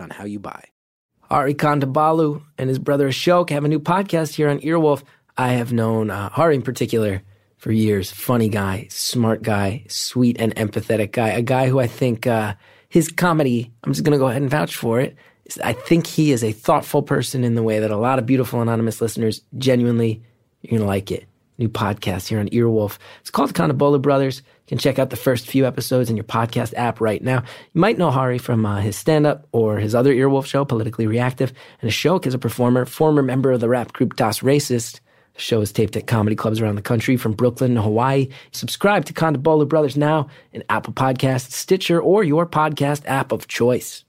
on how you buy. Hari Kondabolu and his brother Ashok have a new podcast here on Earwolf. I have known uh, Hari in particular for years. Funny guy, smart guy, sweet and empathetic guy. A guy who I think uh, his comedy, I'm just going to go ahead and vouch for it. I think he is a thoughtful person in the way that a lot of beautiful anonymous listeners genuinely, you're going to like it new podcast here on Earwolf. It's called Kondabolu Brothers. Can check out the first few episodes in your podcast app right now. You might know Hari from uh, his stand up or his other Earwolf show, Politically Reactive. And Ashok is a performer, former member of the rap group Das Racist. The show is taped at comedy clubs around the country from Brooklyn to Hawaii. Subscribe to Kondabolu Brothers now in Apple Podcasts, Stitcher, or your podcast app of choice.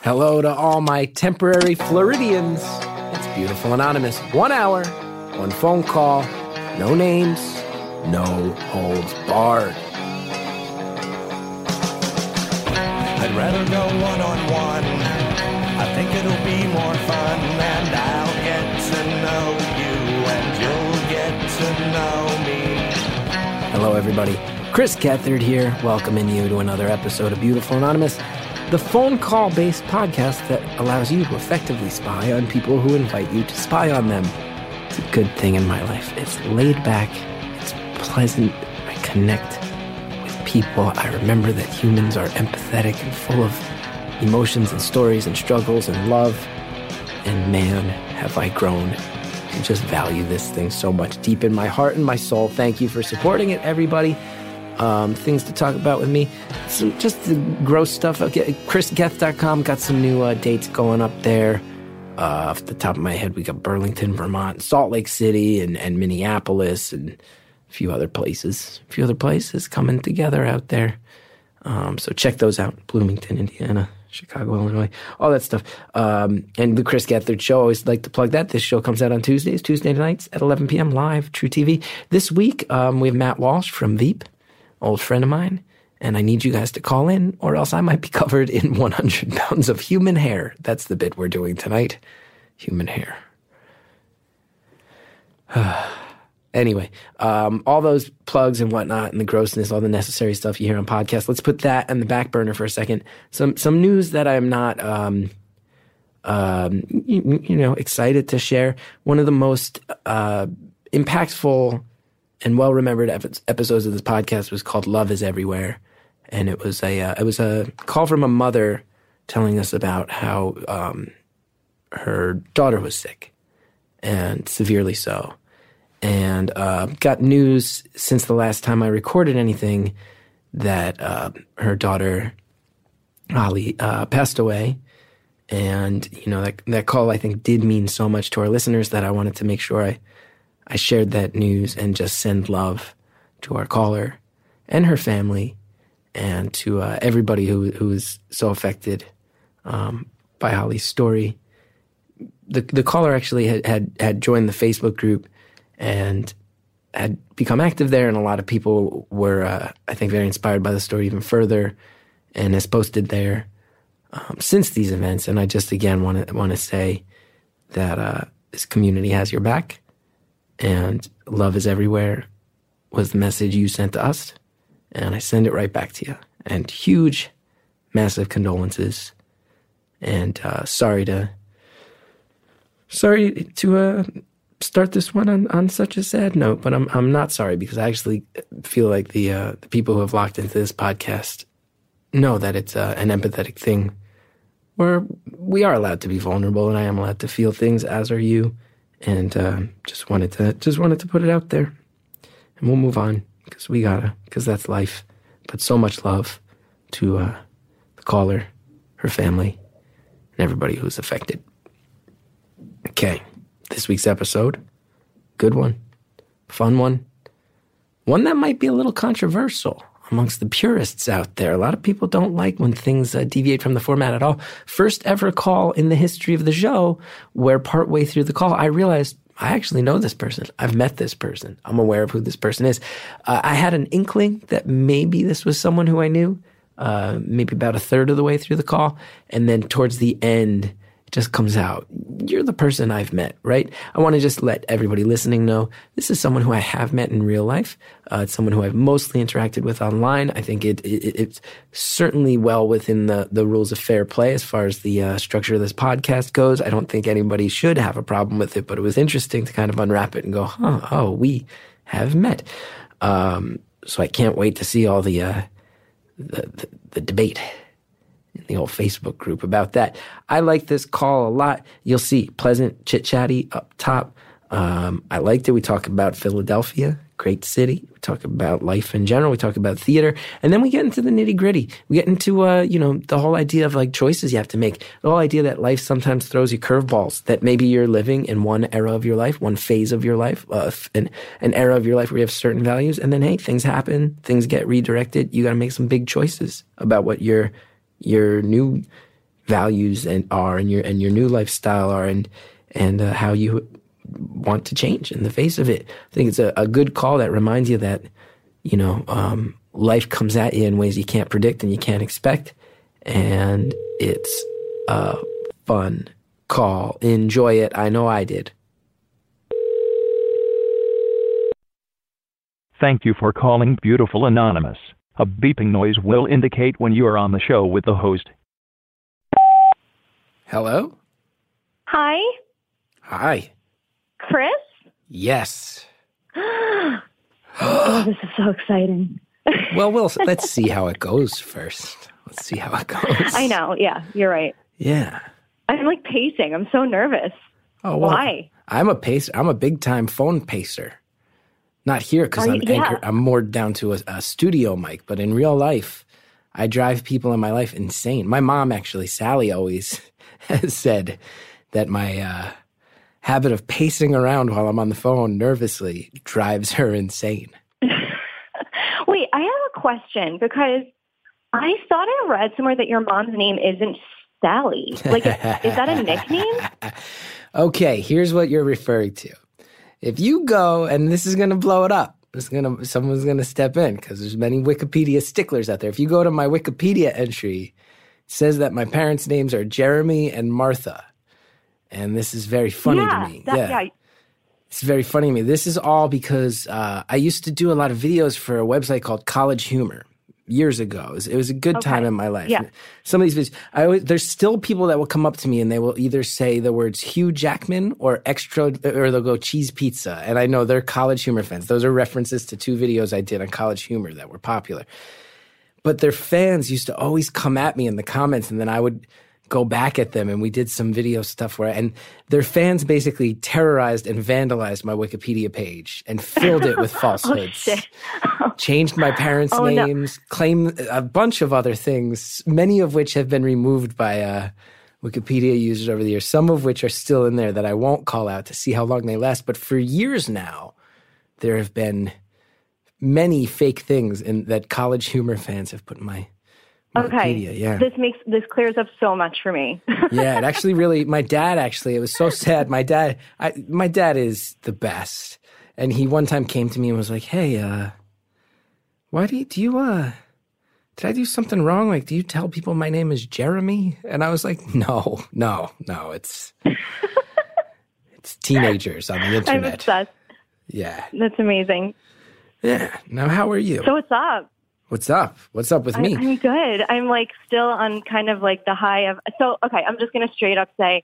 Hello to all my temporary Floridians. It's Beautiful Anonymous. One hour, one phone call, no names, no holds barred. I'd rather go one on one. I think it'll be more fun, and I'll get to know you, and you'll get to know me. Hello, everybody. Chris Gethard here, welcoming you to another episode of Beautiful Anonymous the phone call based podcast that allows you to effectively spy on people who invite you to spy on them. It's a good thing in my life. It's laid back, it's pleasant. I connect with people. I remember that humans are empathetic and full of emotions and stories and struggles and love. And man, have I grown to just value this thing so much deep in my heart and my soul. Thank you for supporting it, everybody um, things to talk about with me. Some just the gross stuff. Okay, ChrisGeth.com got some new uh, dates going up there. Uh, off the top of my head, we got Burlington, Vermont, Salt Lake City, and, and Minneapolis, and a few other places. A few other places coming together out there. Um, so check those out. Bloomington, Indiana, Chicago, Illinois, all that stuff. Um, and the Chris Gethard Show, I always like to plug that. This show comes out on Tuesdays, Tuesday nights at 11 p.m. live, truTV. This week, um, we have Matt Walsh from Veep old friend of mine, and I need you guys to call in, or else I might be covered in 100 pounds of human hair. That's the bit we're doing tonight. Human hair. anyway, um, all those plugs and whatnot, and the grossness, all the necessary stuff you hear on podcasts. Let's put that on the back burner for a second. Some some news that I'm not, um, um, you, you, know, excited to share. One of the most uh, impactful and well remembered episodes of this podcast was called "Love Is Everywhere," and it was a uh, it was a call from a mother telling us about how um, her daughter was sick and severely so, and uh, got news since the last time I recorded anything that uh, her daughter Ali uh, passed away. And you know that that call I think did mean so much to our listeners that I wanted to make sure I I shared that news and just send love to our caller and her family and to uh, everybody who who is so affected um, by Holly's story. The the caller actually had, had had joined the Facebook group and had become active there, and a lot of people were, uh, I think, very inspired by the story even further, and has posted there um, since these events. And I just again want to want to say that uh, this community has your back, and love is everywhere was the message you sent to us. And I send it right back to you. And huge, massive condolences. And uh, sorry to sorry to uh, start this one on, on such a sad note, but I'm I'm not sorry because I actually feel like the uh, the people who have locked into this podcast know that it's uh, an empathetic thing where we are allowed to be vulnerable and I am allowed to feel things as are you and uh, just wanted to just wanted to put it out there, and we'll move on because we gotta because that's life. But so much love to uh, the caller, her family, and everybody who's affected. Okay, this week's episode, good one, fun one, one that might be a little controversial. amongst the purists out there. A lot of people don't like when things uh, deviate from the format at all. First ever call in the history of the show where partway through the call, I realized I actually know this person. I've met this person. I'm aware of who this person is. Uh, I had an inkling that maybe this was someone who I knew, uh, maybe about a third of the way through the call. And then towards the end, just comes out. You're the person I've met, right? I want to just let everybody listening know this is someone who I have met in real life. Uh, it's someone who I've mostly interacted with online. I think it, it it's certainly well within the the rules of fair play as far as the uh, structure of this podcast goes. I don't think anybody should have a problem with it, but it was interesting to kind of unwrap it and go, huh, oh, we have met. Um, so I can't wait to see all the, uh, the, the, the debate in the old Facebook group about that. I like this call a lot. You'll see pleasant, chit chatty up top. Um, I liked it. We talk about Philadelphia, great city. We talk about life in general. We talk about theater, and then we get into the nitty gritty. We get into uh, you know the whole idea of like choices you have to make. The whole idea that life sometimes throws you curveballs. That maybe you're living in one era of your life, one phase of your life, uh, an an era of your life where you have certain values, and then hey, things happen, things get redirected. You got to make some big choices about what you're your new values and are and your and your new lifestyle are and and uh, how you want to change in the face of it. I think it's a, a good call that reminds you that you know um, life comes at you in ways you can't predict and you can't expect, and it's a fun call. Enjoy it. I know I did. Thank you for calling Beautiful Anonymous. A beeping noise will indicate when you are on the show with the host. Hello. Hi, Hi. Chris. Yes. oh, this is so exciting. Well, we'll let's see how it goes first. Let's see how it goes. I know. Yeah, you're right. Yeah. I'm like pacing. I'm so nervous. Oh, well, Why? I'm a pacer. I'm a big time phone pacer. Not here because I'm yeah. anchored. I'm more down to a, a studio mic, but in real life, I drive people in my life insane. My mom, actually, Sally, always has said that my uh, habit of pacing around while I'm on the phone nervously drives her insane. Wait, I have a question because I thought I read somewhere that your mom's name isn't Sally. Like, is, is that a nickname? Okay, here's what you're referring to. If you go, and this is going to blow it up. It's gonna, someone's going to step in because there's many Wikipedia sticklers out there. If you go to my Wikipedia entry, it says that my parents' names are Jeremy and Martha, and this is very funny yeah, to me. that, yeah. It's very funny to me. This is all because uh, I used to do a lot of videos for a website called College Humor years ago. It was, it was a good time in my life. Yeah. Some of these videos, I always, there's still people that will come up to me and they will either say the words Hugh Jackman or extra, or they'll go cheese pizza. And I know they're College Humor fans. Those are references to two videos I did on College Humor that were popular. But their fans used to always come at me in the comments, and then I would go back at them and we did some video stuff where and their fans basically terrorized and vandalized my Wikipedia page and filled it with falsehoods. Oh, shit. Changed my parents' Oh, no. names, claimed a bunch of other things, many of which have been removed by uh, Wikipedia users over the years, some of which are still in there that I won't call out to see how long they last. But for years now, there have been many fake things in, that college humor fans have put in my Okay. Yeah. This makes this clears up so much for me. yeah, it actually really my dad actually it was so sad. My dad I my dad is the best. And he one time came to me and was like, "Hey, uh why do you do you uh did I do something wrong? Like, do you tell people my name is Jeremy?" And I was like, "No, no, no. It's it's teenagers on the I'm internet." obsessed. Yeah. That's amazing. Yeah. Now, how are you? So what's up? What's up? What's up with I, me? I'm good. I'm like still on kind of like the high of. So okay, I'm just gonna straight up say,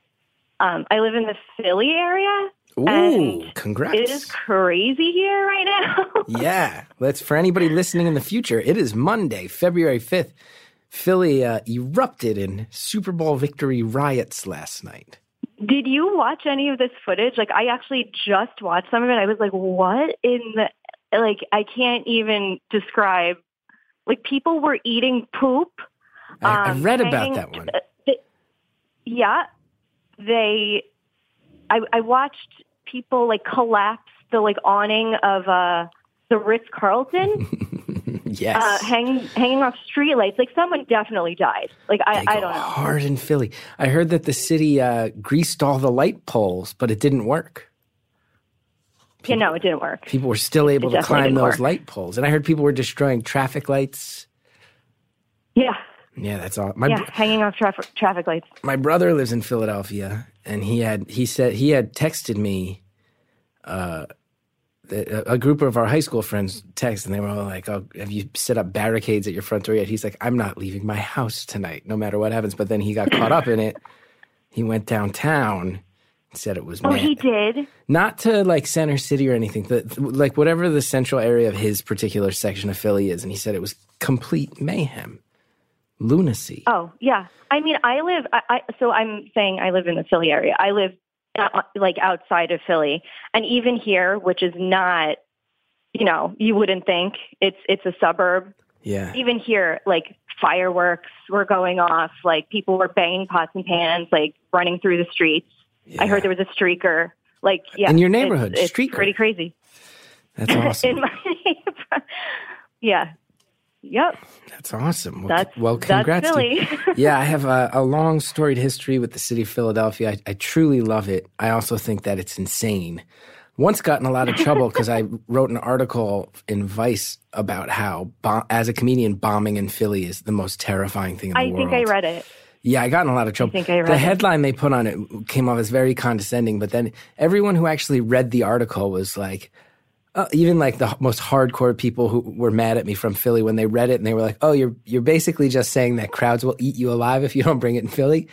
um, I live in the Philly area. Ooh, and congrats. It is crazy here right now. yeah, let's for anybody listening in the future. It is Monday, February fifth. Philly uh, erupted in Super Bowl victory riots last night. Did you watch any of this footage? Like, I actually just watched some of it. I was like, what in the, like, I can't even describe. Like, people were eating poop. I, I um, read about that one. uh, th- yeah. They, I, I watched people like collapse the like awning of uh, the Ritz Carlton. yes. uh, hanging hanging off streetlights. Like someone definitely died. Like I, They I don't know. Hard in Philly. I heard that the city uh, greased all the light poles, but it didn't work. Yeah, no, it didn't work. People were still able to climb those work. light poles, and I heard people were destroying traffic lights. Yeah, Yeah, that's all. My yeah, hanging off traffic traffic lights. my brother lives in Philadelphia, and he had he said he had texted me. Uh, a a group of our high school friends text, and they were all like, "Oh, have you set up barricades at your front door yet?" He's like, "I'm not leaving my house tonight, no matter what happens." But then he got caught up in it. He went downtown, said it was Oh, man- he did. not to like Center City or anything, the, like whatever the central area of his particular section of Philly is, and he said it was complete mayhem, lunacy. Oh, yeah. I mean, I live. I, I so I'm saying I live in the Philly area. I live uh, like outside of Philly, and even here, which is not, you know, you wouldn't think it's it's a suburb. Yeah, Even here, like fireworks were going off, like people were banging pots and pans, like running through the streets. I heard there was a streaker. Like, yeah, In your neighborhood, it's, streaker. pretty crazy. that's awesome. in my neighborhood. Yeah. Yep. that's awesome. Well, That's well, congrats. Philly. yeah, I have a, a long storied history with the city of Philadelphia. I, I truly love it. I also think that it's insane. Once got in a lot of trouble because I wrote an article in Vice about how, bo- as a comedian, bombing in Philly is the most terrifying thing in the I world. I think I read it. Yeah, I got in a lot of trouble. think I read the it. headline they put on it came off as very condescending, but then everyone who actually read the article was like, uh, even like the most hardcore people who were mad at me from Philly when they read it and they were like, "Oh, you're you're basically just saying that crowds will eat you alive if you don't bring it in Philly."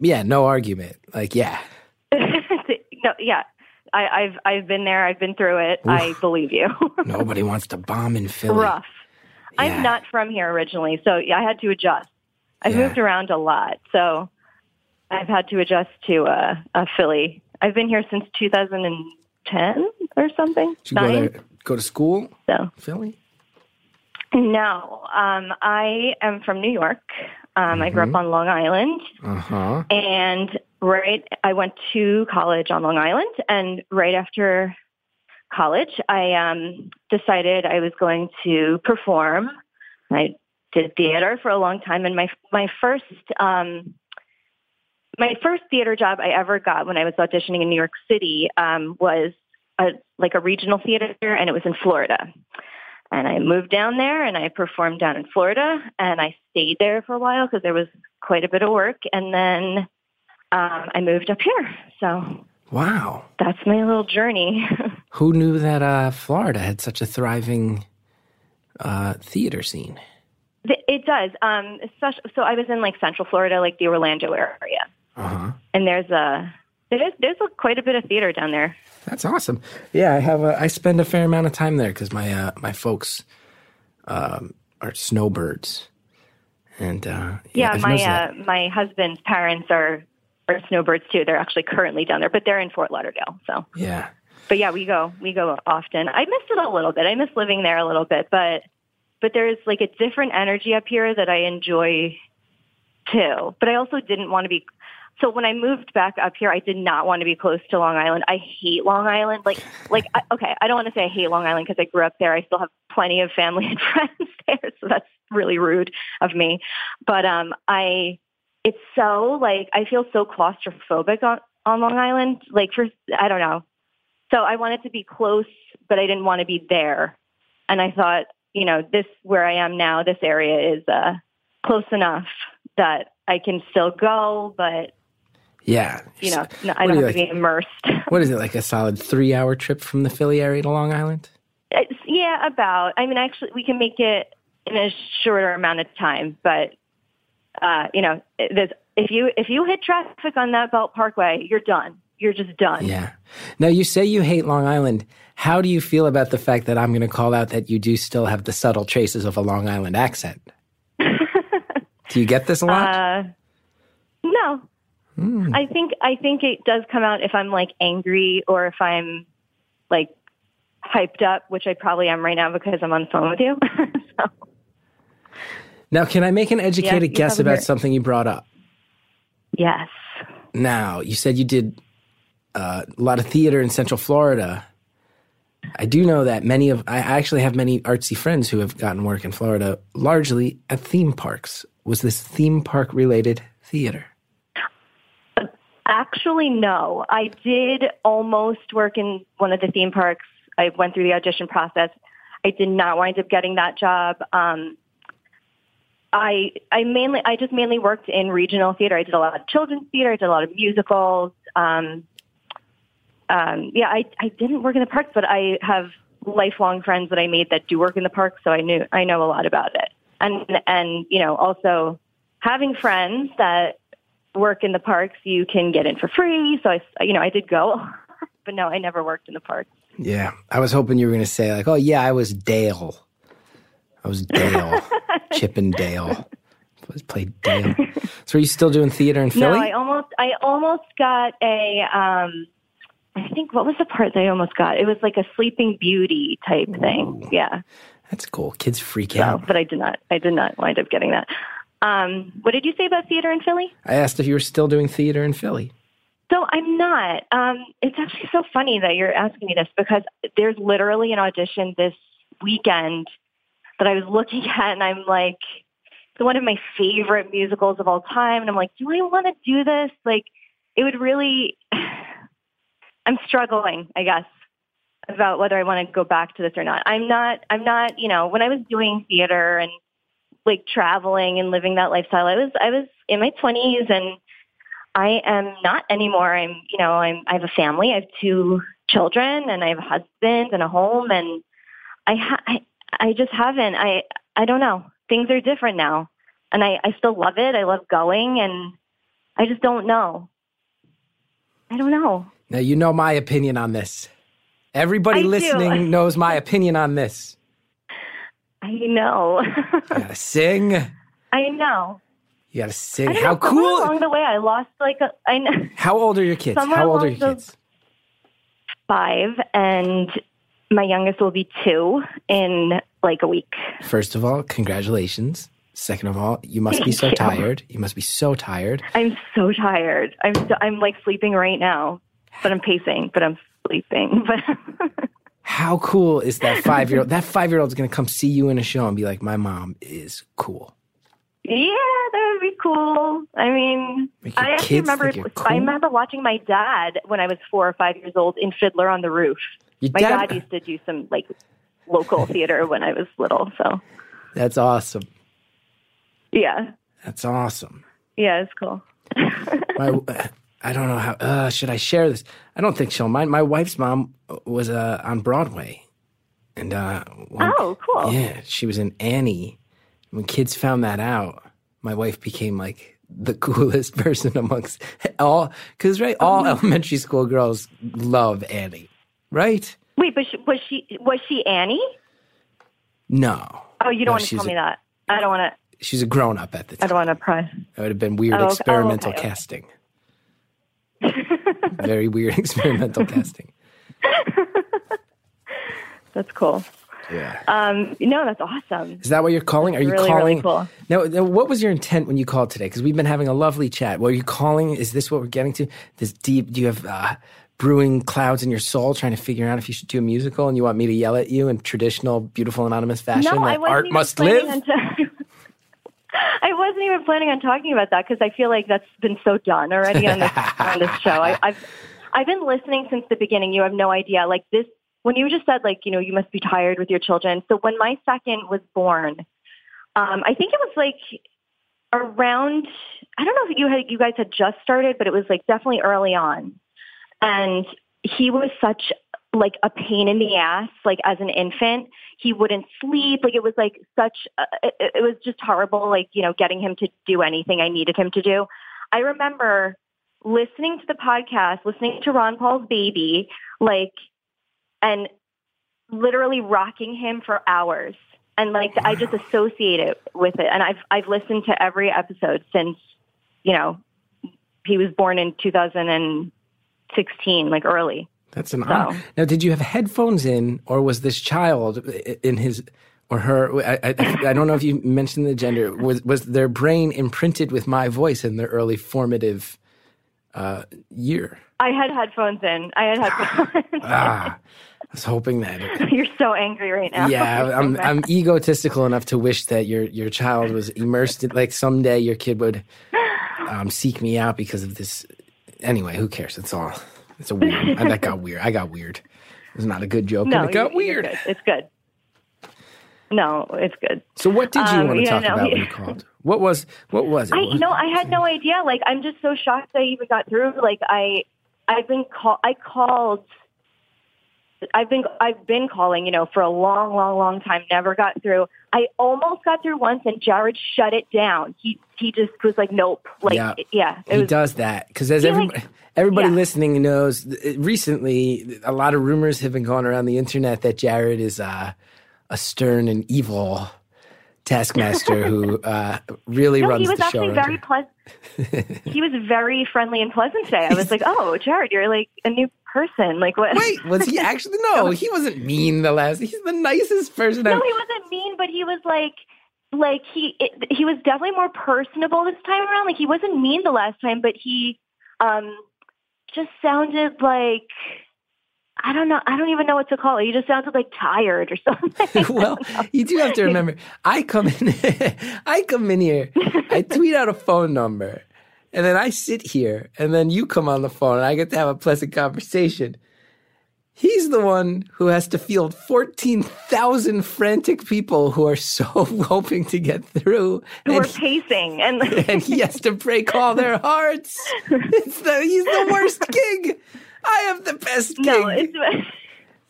Yeah, no argument. Like, yeah, no, yeah. I, I've I've been there. I've been through it. I believe you. nobody wants to bomb in Philly. Rough. Yeah. I'm not from here originally, so yeah, I had to adjust. I've Yeah. moved around a lot, so I've had to adjust to uh, uh, Philly. I've been here since 2010 or something. Did you go there, go to school, So Philly? no, um, I am from New York. Um, I grew Mm-hmm. up on Long Island. Uh huh. And right, I went to college on Long Island, and right after college, I um, decided I was going to perform. I did theater for a long time, and my my first um, my first theater job I ever got when I was auditioning in New York City um, was a, like a regional theater, and it was in Florida. And I moved down there and I performed down in Florida and I stayed there for a while because there was quite a bit of work. And then um, I moved up here. So Wow. that's my little journey. Who knew that uh, Florida had such a thriving uh, theater scene? It does. Um, so I was in like Central Florida, like the Orlando area. Uh huh. And there's a, there's, there's a, quite a bit of theater down there. That's awesome. Yeah, I have. A, I spend a fair amount of time there because my uh, my folks um, are snowbirds, and uh, Yeah, I've my uh, my husband's parents are are snowbirds too. They're actually currently down there, but they're in Fort Lauderdale. So, yeah, but yeah, we go we go often. I missed it a little bit. I miss living there a little bit, but but there's like a different energy up here that I enjoy too. But I also didn't want to be. So when I moved back up here, I did not want to be close to Long Island. I hate Long Island. Like, like I, okay, I don't want to say I hate Long Island because I grew up there. I still have plenty of family and friends there, so that's really rude of me. But um, I, it's so like I feel so claustrophobic on on Long Island. Like for I don't know. So I wanted to be close, but I didn't want to be there. And I thought, you know, this where I am now, this area is uh, close enough that I can still go, but yeah. you know, no, I do don't have to be immersed. What is it like? A solid three-hour trip from the Philly area to Long Island? It's, yeah, about. I mean, actually, we can make it in a shorter amount of time, but uh, you know, there's, if you if you hit traffic on that Belt Parkway, you're done. You're just done. Yeah. Now you say you hate Long Island. How do you feel about the fact that I'm going to call out that you do still have the subtle traces of a Long Island accent? do you get this a lot? Uh, no, I think I think it does come out if I'm like angry or if I'm like hyped up, which I probably am right now because I'm on the phone with you. so, now, can I make an educated you guess about hear- something you brought up? yes, Now, you said you did uh, a lot of theater in Central Florida. I do know that many of I actually have many artsy friends who have gotten work in Florida, largely at theme parks. Was this theme park related theater? Actually, no. I did almost work in one of the theme parks. I went through the audition process. I did not wind up getting that job. Um, I I mainly I just mainly worked in regional theater. I did a lot of children's theater. I did a lot of musicals. Um, um, yeah, I I didn't work in the parks, but I have lifelong friends that I made that do work in the parks, so I knew I know a lot about it. And and you know also having friends that work in the parks, you can get in for free. So I you know I did go, but no, I never worked in the parks. Yeah, I was hoping you were going to say like, "Oh yeah, I was Dale. I was Dale, Chip and Dale. I was played Dale." So are you still doing theater in Philly? No, I almost I almost got a um I think what was the part that I almost got? It was like a sleeping beauty type thing. Yeah. That's cool. Kids freak So, out. but I did not I did not wind up getting that. Um what did you say about theater in Philly? I asked if you were still doing theater in Philly. So I'm not. Um, it's actually so funny that you're asking me this because there's literally an audition this weekend that I was looking at, and I'm like, it's one of my favorite musicals of all time, and I'm like, do I want to do this? Like, it would really. I'm struggling, I guess, about whether I want to go back to this or not. I'm not. I'm not. You know, when I was doing theater and like traveling and living that lifestyle, I was I was in my 20s and I am not anymore. I'm, you know, I'm, I have a family. I have two children and I have a husband and a home and I, ha- I, I just haven't, I, I don't know. Things are different now and I, I still love it. I love going and I just don't know. I don't know. Now you know my opinion on this. Everybody I do. listening knows my opinion on this. I know. You gotta sing. I know. You gotta sing. How know. cool! Along the way, I lost like a, I know. How old are your kids? Somewhere How old are your kids? five and my youngest will be two in like a week. First of all, congratulations. Second of all, you must be so you. tired. You must be so tired. I'm so tired. I'm so, I'm like sleeping right now, but I'm pacing, but I'm sleeping. But How cool is that five year old? That five year old is gonna come see you in a show and be like, "My mom is cool." yeah, that would be cool. I mean, I actually remember you're I remember watching my dad when I was four or five years old in Fiddler on the Roof. Your My dad- dad used to do some like local theater when I was little. So That's awesome. yeah, That's awesome. yeah, it's cool. My, I don't know how. Uh, should I share this? I don't think she'll mind. My wife's mom was uh, on Broadway, and uh, one- Oh, cool. Yeah, she was in Annie. When kids found that out, my wife became like the coolest person amongst all. Because right, all Oh. elementary school girls love Annie, right? Wait, but she, was she was she Annie? No. Oh, you don't No, want to tell a- me that. I don't want to. She's a grown up at the time. I don't want to pry. It would have been weird Oh. Oh, experimental okay. casting. Very weird experimental casting. That's cool. Yeah. Um, no, that's awesome. Is that what you're calling? Are you really, calling? really cool. Now, now, what was your intent when you called today? Because we've been having a lovely chat. What are you calling? Is this what we're getting to? This deep? Do you have uh, brewing clouds in your soul, trying to figure out if you should do a musical, and you want me to yell at you in traditional, beautiful, anonymous fashion? No, I wasn't art even must live. ta- I wasn't even planning on talking about that because I feel like that's been so done already on this on this show. I, I've I've been listening since the beginning. You have no idea. Like this, when you just said like you know you must be tired with your children. So when my second was born, um, I think it was like around. I don't know if you had you guys had just started, but it was like definitely early on, and he was such like a pain in the ass like as an infant he wouldn't sleep. Like it was like such uh, a, it, it was just horrible like you know getting him to do anything i needed him to do. I remember listening to the podcast listening to ron paul's baby like and literally rocking him for hours. And like i just associate it with it. And i've i've listened to every episode since you know he was born in 2016 like early That's an honor. Now, did you have headphones in, or was this child in his or her? I, I, I don't know if you mentioned the gender. Was was their brain imprinted with my voice in their early formative uh, year? I had headphones in. I had headphones. Ah, I was hoping that. You're so angry right now. yeah, I'm. I'm egotistical enough to wish that your your child was immersed in like someday your kid would um, seek me out because of this. Anyway, who cares? It's all. It's a weird. That got weird. I got weird. It's not a good joke. no, and it got weird. good. It's good. No, it's good. So what did you Um, want to talk no, about he- when you called? What was what was it? I, What- know, I had no idea. Like, I'm just so shocked I even got through. Like, I, I've been call, I called. I've been, I've been calling, you know, for a long, long, long time. Never got through. I almost got through once, and Jared shut it down. He, he just was like, nope. Like, Yeah. yeah, he was, does that because as everybody, like- everybody yeah. listening knows, recently a lot of rumors have been going around the internet that Jared is uh, a stern and evil taskmaster who uh, really No, runs he was actually very pleasant. he was very friendly and pleasant today. I was like, "Oh, Jared, you're like a new person." Like what? Wait, was he actually? No, he wasn't mean. The last, he's the nicest person. no, I've, he wasn't mean, but he was like, like he it, he was definitely more personable this time around. Like he wasn't mean the last time, but he um just sounded like I don't know. I don't even know what to call it. He just sounded like tired or something. well, you do have to remember. I come in. I come in here. I tweet out a phone number, and then I sit here, and then you come on the phone, and I get to have a pleasant conversation. He's the one who has to field fourteen thousand frantic people who are so hoping to get through, who and, were pacing and and he has to break all their hearts. It's the, he's the worst king. I have the best king. no, it's.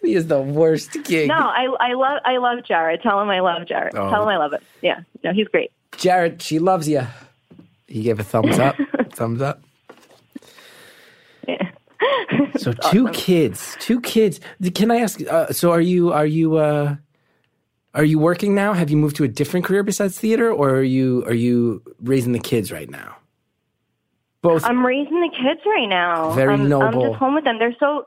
he is the worst king. No, I I love I love Jared. Tell him I love Jared. Oh. Tell him I love it. Yeah, no, he's great. Jared, she loves you. He gave a thumbs up. Thumbs up. Yeah. So two kids, two kids. Can I ask? Uh, so are you are you uh, are you working now? Have you moved to a different career besides theater, or are you are you raising the kids right now? Both. I'm raising the kids right now. Very I'm, I'm just home with them. They're so,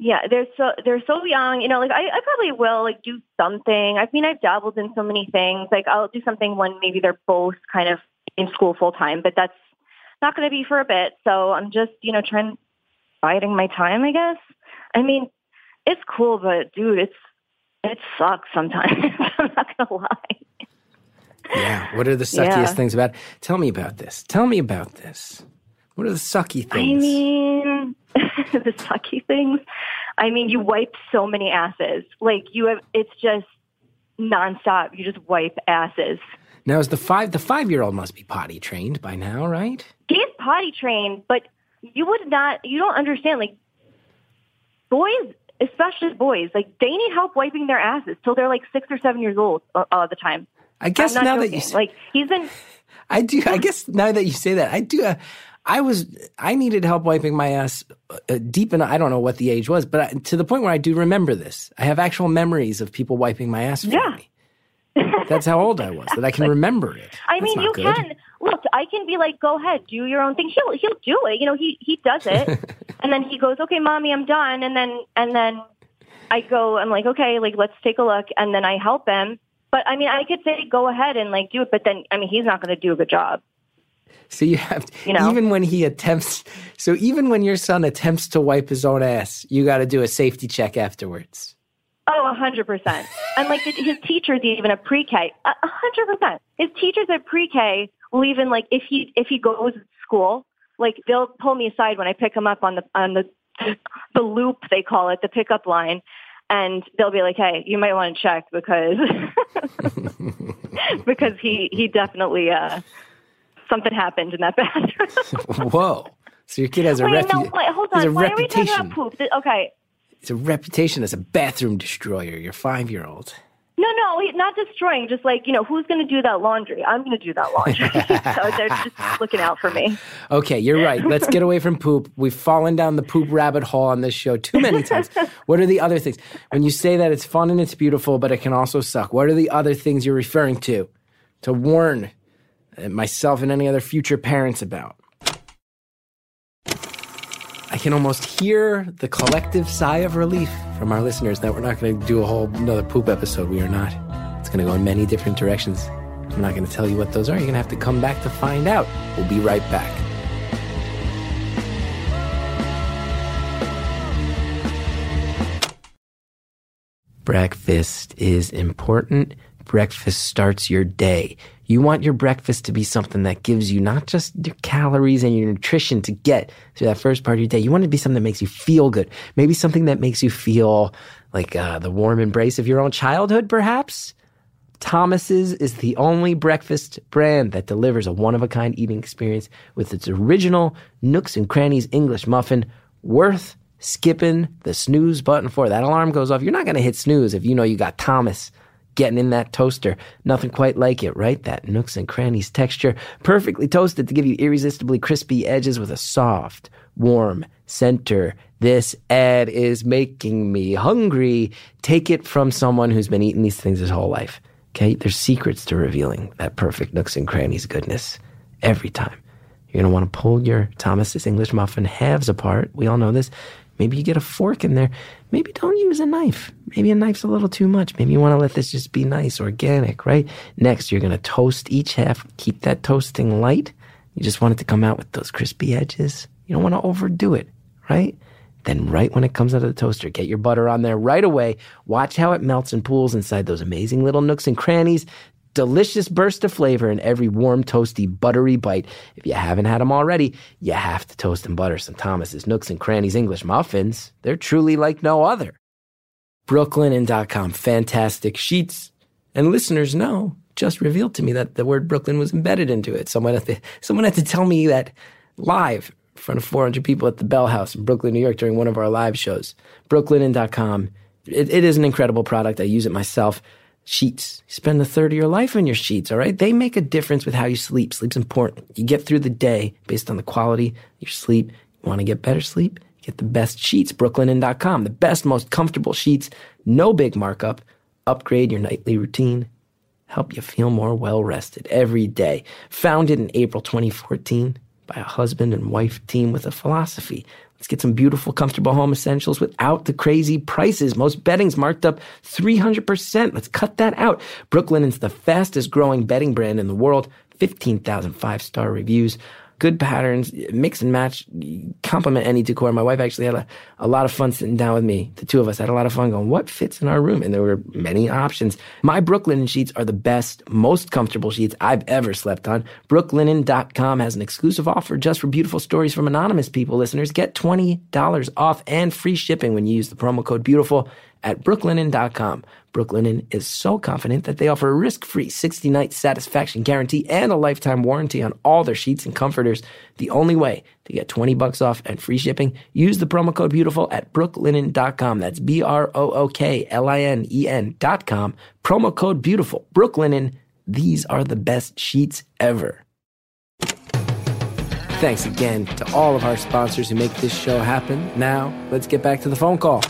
yeah, they're so they're so young. You know, like I, I probably will like do something. I mean, I've dabbled in so many things. Like I'll do something when maybe they're both kind of in school full time, but that's not going to be for a bit. So I'm just you know trying biding my time. I guess. I mean, it's cool, but dude, it's it sucks sometimes. I'm not gonna lie. yeah. What are the suckiest Yeah. things about? Tell me about this. Tell me about this. What are the sucky things? I mean, the sucky things. I mean, you wipe so many asses. Like you have, it's just nonstop. You just wipe asses. now is the five the five year old must be potty trained by now, right? He's potty trained, but you would not. You don't understand. Like boys, especially boys, like they need help wiping their asses till they're like six or seven years old uh, all the time. I guess now that you say, like he's been. I do. I guess now that you say that, I do. Uh, I was. I needed help wiping my ass uh, deep in. I don't know what the age was, but I, to the point where I do remember this. I have actual memories of people wiping my ass for Yeah. me. That's how old I was. That I can remember it. I That's mean, not you good. can look. I can be like, "Go ahead, do your own thing." He'll he'll do it. You know, he he does it, and then he goes, "Okay, mommy, I'm done." And then and then I go, I'm like, "Okay, like let's take a look," and then I help him. But I mean, I could say, "Go ahead and like do it," but then I mean, he's not going to do a good job. So you have, to, You know? even when he attempts. So even when your son attempts to wipe his own ass, you got to do a safety check afterwards. Oh, a hundred percent. And like his teachers, even at a a hundred percent. His teachers at pre-K will even like if he if he goes to school, like they'll pull me aside when I pick him up on the on the the loop they call it, the pickup line, and they'll be like, "Hey, you might want to check because because he he definitely uh something happened in that bathroom." Whoa! So your kid has a wait, repu- no, wait, hold on. Why are we talking reputation. about poop? Okay. It's a reputation as a bathroom destroyer. Your five year old. No, no, not destroying. Just like you know, who's going to do that laundry? I'm going to do that laundry. so they're just looking out for me. Okay, you're right. Let's get away from poop. We've fallen down the poop rabbit hole on this show too many times. What are the other things? When you say that it's fun and it's beautiful, but it can also suck, what are the other things you're referring to to warn uh, myself and any other future parents about? Can almost hear the collective sigh of relief from our listeners that we're not going to do a whole another poop episode. We are not. It's going to go in many different directions. I'm not going to tell you what those are. You're going to have to come back to find out. We'll be right back. Breakfast is important. Breakfast starts your day. You want your breakfast to be something that gives you not just your calories and your nutrition to get through that first part of your day. You want it to be something that makes you feel good. Maybe something that makes you feel like uh, the warm embrace of your own childhood, perhaps. Thomas's is the only breakfast brand that delivers a one of a kind eating experience with its original Nooks and Crannies English muffin worth skipping the snooze button for. That alarm goes off. You're not going to hit snooze if you know you got Thomas getting in that toaster. Nothing quite like it, right? That Nooks and Crannies texture, perfectly toasted to give you irresistibly crispy edges with a soft, warm center. This ad is making me hungry. Take it from someone who's been eating these things his whole life. Okay, there's secrets to revealing that perfect nooks and crannies goodness every time. You're gonna want to pull your Thomas's English muffin halves apart. We all know this. Maybe you get a fork in there. Maybe don't use a knife. Maybe a knife's a little too much. Maybe you want to let this just be nice, organic, right? Next, you're gonna toast each half. Keep that toasting light. You just want it to come out with those crispy edges. You don't want to overdo it, right? Then, right when it comes out of the toaster, get your butter on there right away. Watch how it melts and pools inside those amazing little nooks and crannies. Delicious burst of flavor in every warm, toasty, buttery bite. If you haven't had them already, you have to toast and butter some Thomas's Nooks and Crannies English muffins. They're truly like no other. Brooklinen.com, fantastic sheets. And listeners know, just revealed to me that the word Brooklyn was embedded into it. Someone had to, someone had to tell me that live in front of 400 people at the Bell House in Brooklyn, New York during one of our live shows. Brooklinen.com. It, it is an incredible product. I use it myself. Sheets. You spend a third of your life on your sheets, all right? They make a difference with how you sleep. Sleep's important. You get through the day based on the quality of your sleep. You want to get better sleep? Get the best sheets. Brooklinen.com. The best, most comfortable sheets. No big markup. Upgrade your nightly routine. Help you feel more well rested every day. Founded in April 2014 by a husband and wife team with a philosophy. Let's get some beautiful, comfortable home essentials without the crazy prices. Most bedding's marked up 300%. Let's cut that out. Brooklinen's the fastest growing bedding brand in the world. 15,000 five star reviews. Good patterns, mix and match, complement any decor. My wife actually had a, a lot of fun sitting down with me. The two of us had a lot of fun going, what fits in our room? And there were many options. My Brooklinen sheets are the best, most comfortable sheets I've ever slept on. Brooklinen.com has an exclusive offer just for beautiful stories from anonymous people. Listeners, get $20 off and free shipping when you use the promo code beautiful at brooklinen.com. Brooklinen is so confident that they offer a risk-free 60-night satisfaction guarantee and a lifetime warranty on all their sheets and comforters. The only way to get 20 bucks off and free shipping, use the promo code beautiful at brooklinen.com. That's B R O O K L I N E N.com. Promo code beautiful. Brooklinen. These are the best sheets ever. Thanks again to all of our sponsors who make this show happen. Now, let's get back to the phone call.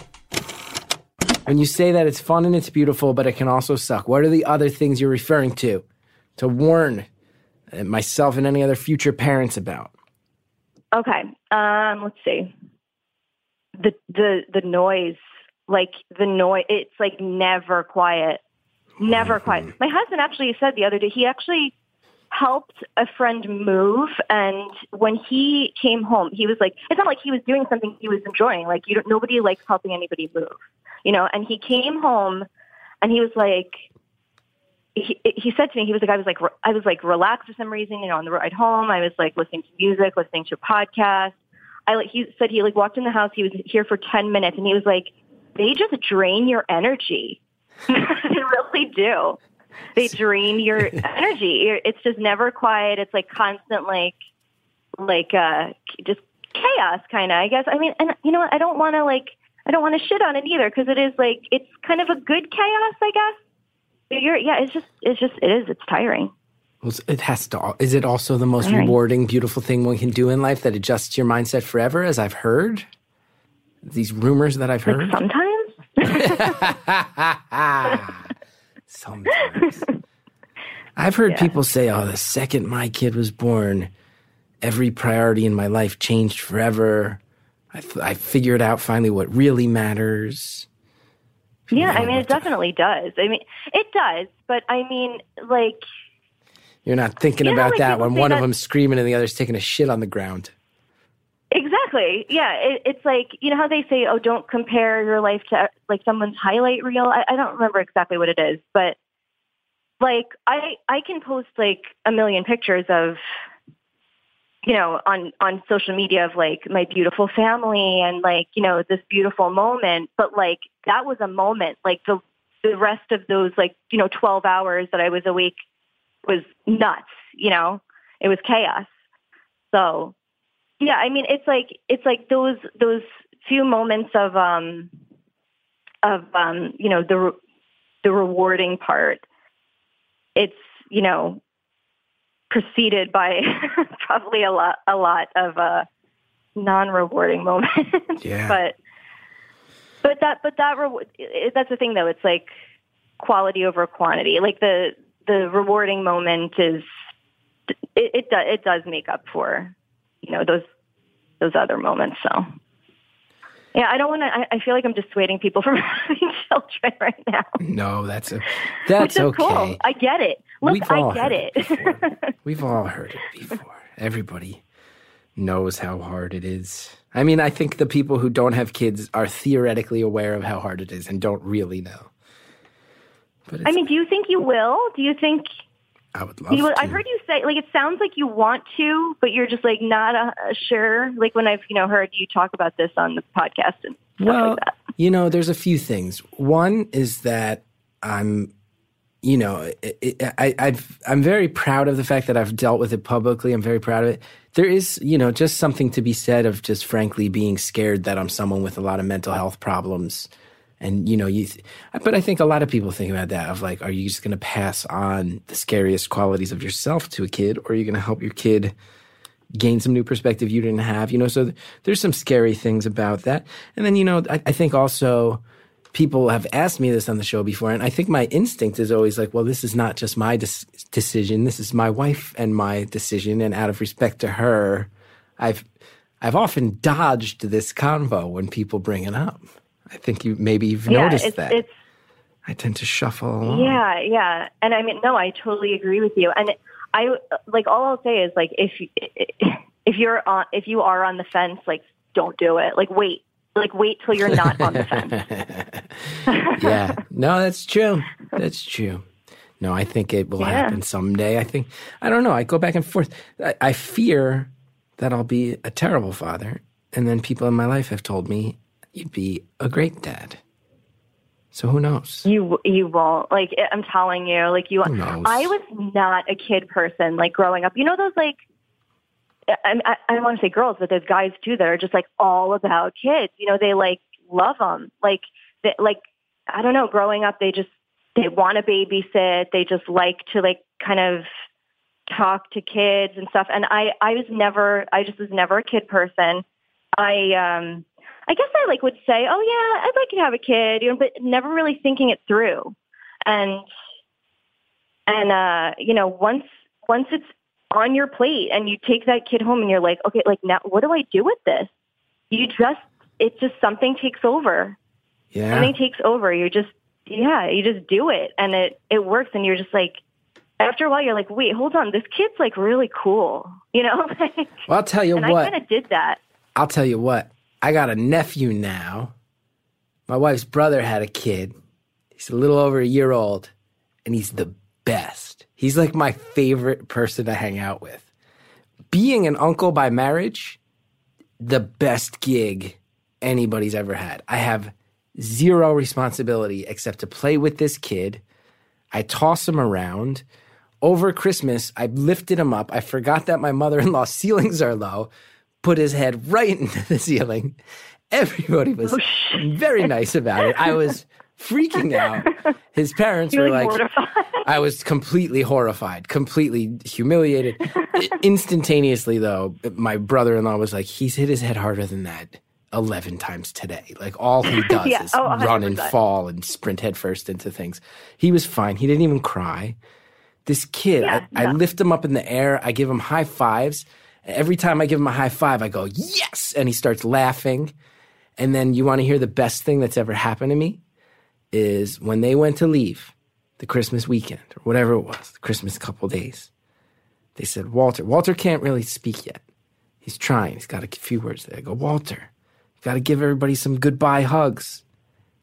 When you say that it's fun and it's beautiful, but it can also suck, what are the other things you're referring to to warn uh, myself and any other future parents about? Okay. Um, let's see. The the the noise, like the noise, it's like never quiet, never quiet. My husband actually said the other day he actually helped a friend move, and when he came home, he was like, it's not like he was doing something he was enjoying. Like you don't, nobody likes helping anybody move, you know. And he came home, and he was like, he, he said to me, he was like, I was like, I was like relaxed for some reason, you know, on the ride home. I was like listening to music, listening to a podcast. I like, he said he like walked in the house. He was here for 10 minutes and he was like, they just drain your energy. they really do. They drain your energy. It's just never quiet. It's like constant, like, like, uh, just chaos kind of, I guess. I mean, and you know what? I don't want to like, I don't want to shit on it either because it is like, it's kind of a good chaos, I guess. You're, yeah, it's just, it's just, it is, it's tiring. Well, it has to. Is it also the most right. rewarding, beautiful thing one can do in life that adjusts your mindset forever? As I've heard, these rumors that I've heard. Sometimes. Sometimes. I've heard people say, "Oh, the second my kid was born, every priority in my life changed forever. I, f- I figured out finally what really matters." Yeah, I mean, it definitely does. I mean, it does, but I mean, like, You're not thinking You know, about like that when one of them's screaming and the other's taking a shit on the ground. Exactly. Yeah, it, it's like you know how they say, "Oh, don't compare your life to like someone's highlight reel." I, I don't remember exactly what it is, but like I I can post like a million pictures of you know on on social media of like my beautiful family and like you know this beautiful moment, but like that was a moment. Like the the rest of those like you know 12 hours that I was awake was nuts. You know, it was chaos. So yeah, I mean, it's like it's like those those few moments of um of um you know the the rewarding part. It's you know preceded by probably a lot a lot of uh non-rewarding moments. Yeah. but but that but that re- that's the thing though. It's like quality over quantity. Like the the rewarding moment is it it, do, it does make up for you know those those other moments. So yeah, I don't want to. I, I feel like I'm dissuading people from having children right now. No, that's a that's okay. cool. I get it. Look, We've all I get it. before. We've all heard it before. Everybody knows how hard it is. I mean, I think the people who don't have kids are theoretically aware of how hard it is and don't really know. But it's, I mean, do you think you will? Do you think I would love you to. I've heard you say like it sounds like you want to, but you're just like not uh, sure. Like when I've you know heard you talk about this on the podcast and stuff well, like that. you know, there's a few things. One is that I'm, you know, it, it, I, I've, I'm very proud of the fact that I've dealt with it publicly. I'm very proud of it. There is, you know, just something to be said of just frankly being scared that I'm someone with a lot of mental health problems. And, you know, you, th- but I think a lot of people think about that of like, are you just going to pass on the scariest qualities of yourself to a kid or are you going to help your kid gain some new perspective you didn't have, you know. So th- there's some scary things about that. And then, you know, I, I think also people have asked me this on the show before, and I think my instinct is always like, well, this is not just my decision. This is my wife and my decision. And out of respect to her, I've I've often dodged this convo when people bring it up. I think you maybe you've Yeah, noticed it's that. it's I tend to shuffle along. Yeah, yeah. And I mean, no, I totally agree with you. And I like all I'll say is like if if you're on if you are on the fence, like don't do it. Like wait, like wait till you're not on the fence. yeah. No, that's true. That's true. No, I think it will Yeah. happen someday. I think I don't know. I go back and forth. I, I fear that I'll be a terrible father, and then people in my life have told me you'd be a great dad. So who knows? You you won't like I'm telling you like you. Who knows? I was not a kid person like growing up. You know those like. I, I, I don't want to say girls, but there's guys too that are just like all about kids. You know, they like love them. Like, they, like I don't know. Growing up, they just they want to babysit. They just like to like kind of talk to kids and stuff. And I I was never I just was never a kid person. I um I guess I like would say, oh yeah, I'd like to have a kid, you know, but never really thinking it through. And and uh, you know, once once it's on your plate and you take that kid home and you're like, okay, like now what do I do with this? You just it's just something takes over. Yeah. Something takes over. You just yeah, you just do it and it it works and you're just like after a while you're like, wait, hold on, this kid's like really cool. You know? Like, Well, I'll tell you and what. I kind of did that. I'll tell you what. I got a nephew now. My wife's brother had a kid. He's a little over a year old, and he's the best. He's like my favorite person to hang out with. Being an uncle by marriage, the best gig anybody's ever had. I have zero responsibility except to play with this kid. I toss him around. Over Christmas, I lifted him up. I forgot that my mother in law's ceilings are low, put his head right into the ceiling. Everybody was very nice about it. I was freaking out. His parents You're were like, mortified. I was completely horrified, completely humiliated. Instantaneously, though, my brother in law was like, he's hit his head harder than that 11 times today. Like, all he does Yeah. is Oh, run and fall and sprint headfirst into things. He was fine. He didn't even cry. This kid, Yeah, I, I lift him up in the air, I give him high fives. Every time I give him a high five, I go, yes! And he starts laughing. And then you want to hear the best thing that's ever happened to me? Is when they went to leave the Christmas weekend or whatever it was, the Christmas couple days. They said, Walter, Walter can't really speak yet. He's trying. He's got a few words there. I go, Walter, you got to give everybody some goodbye hugs.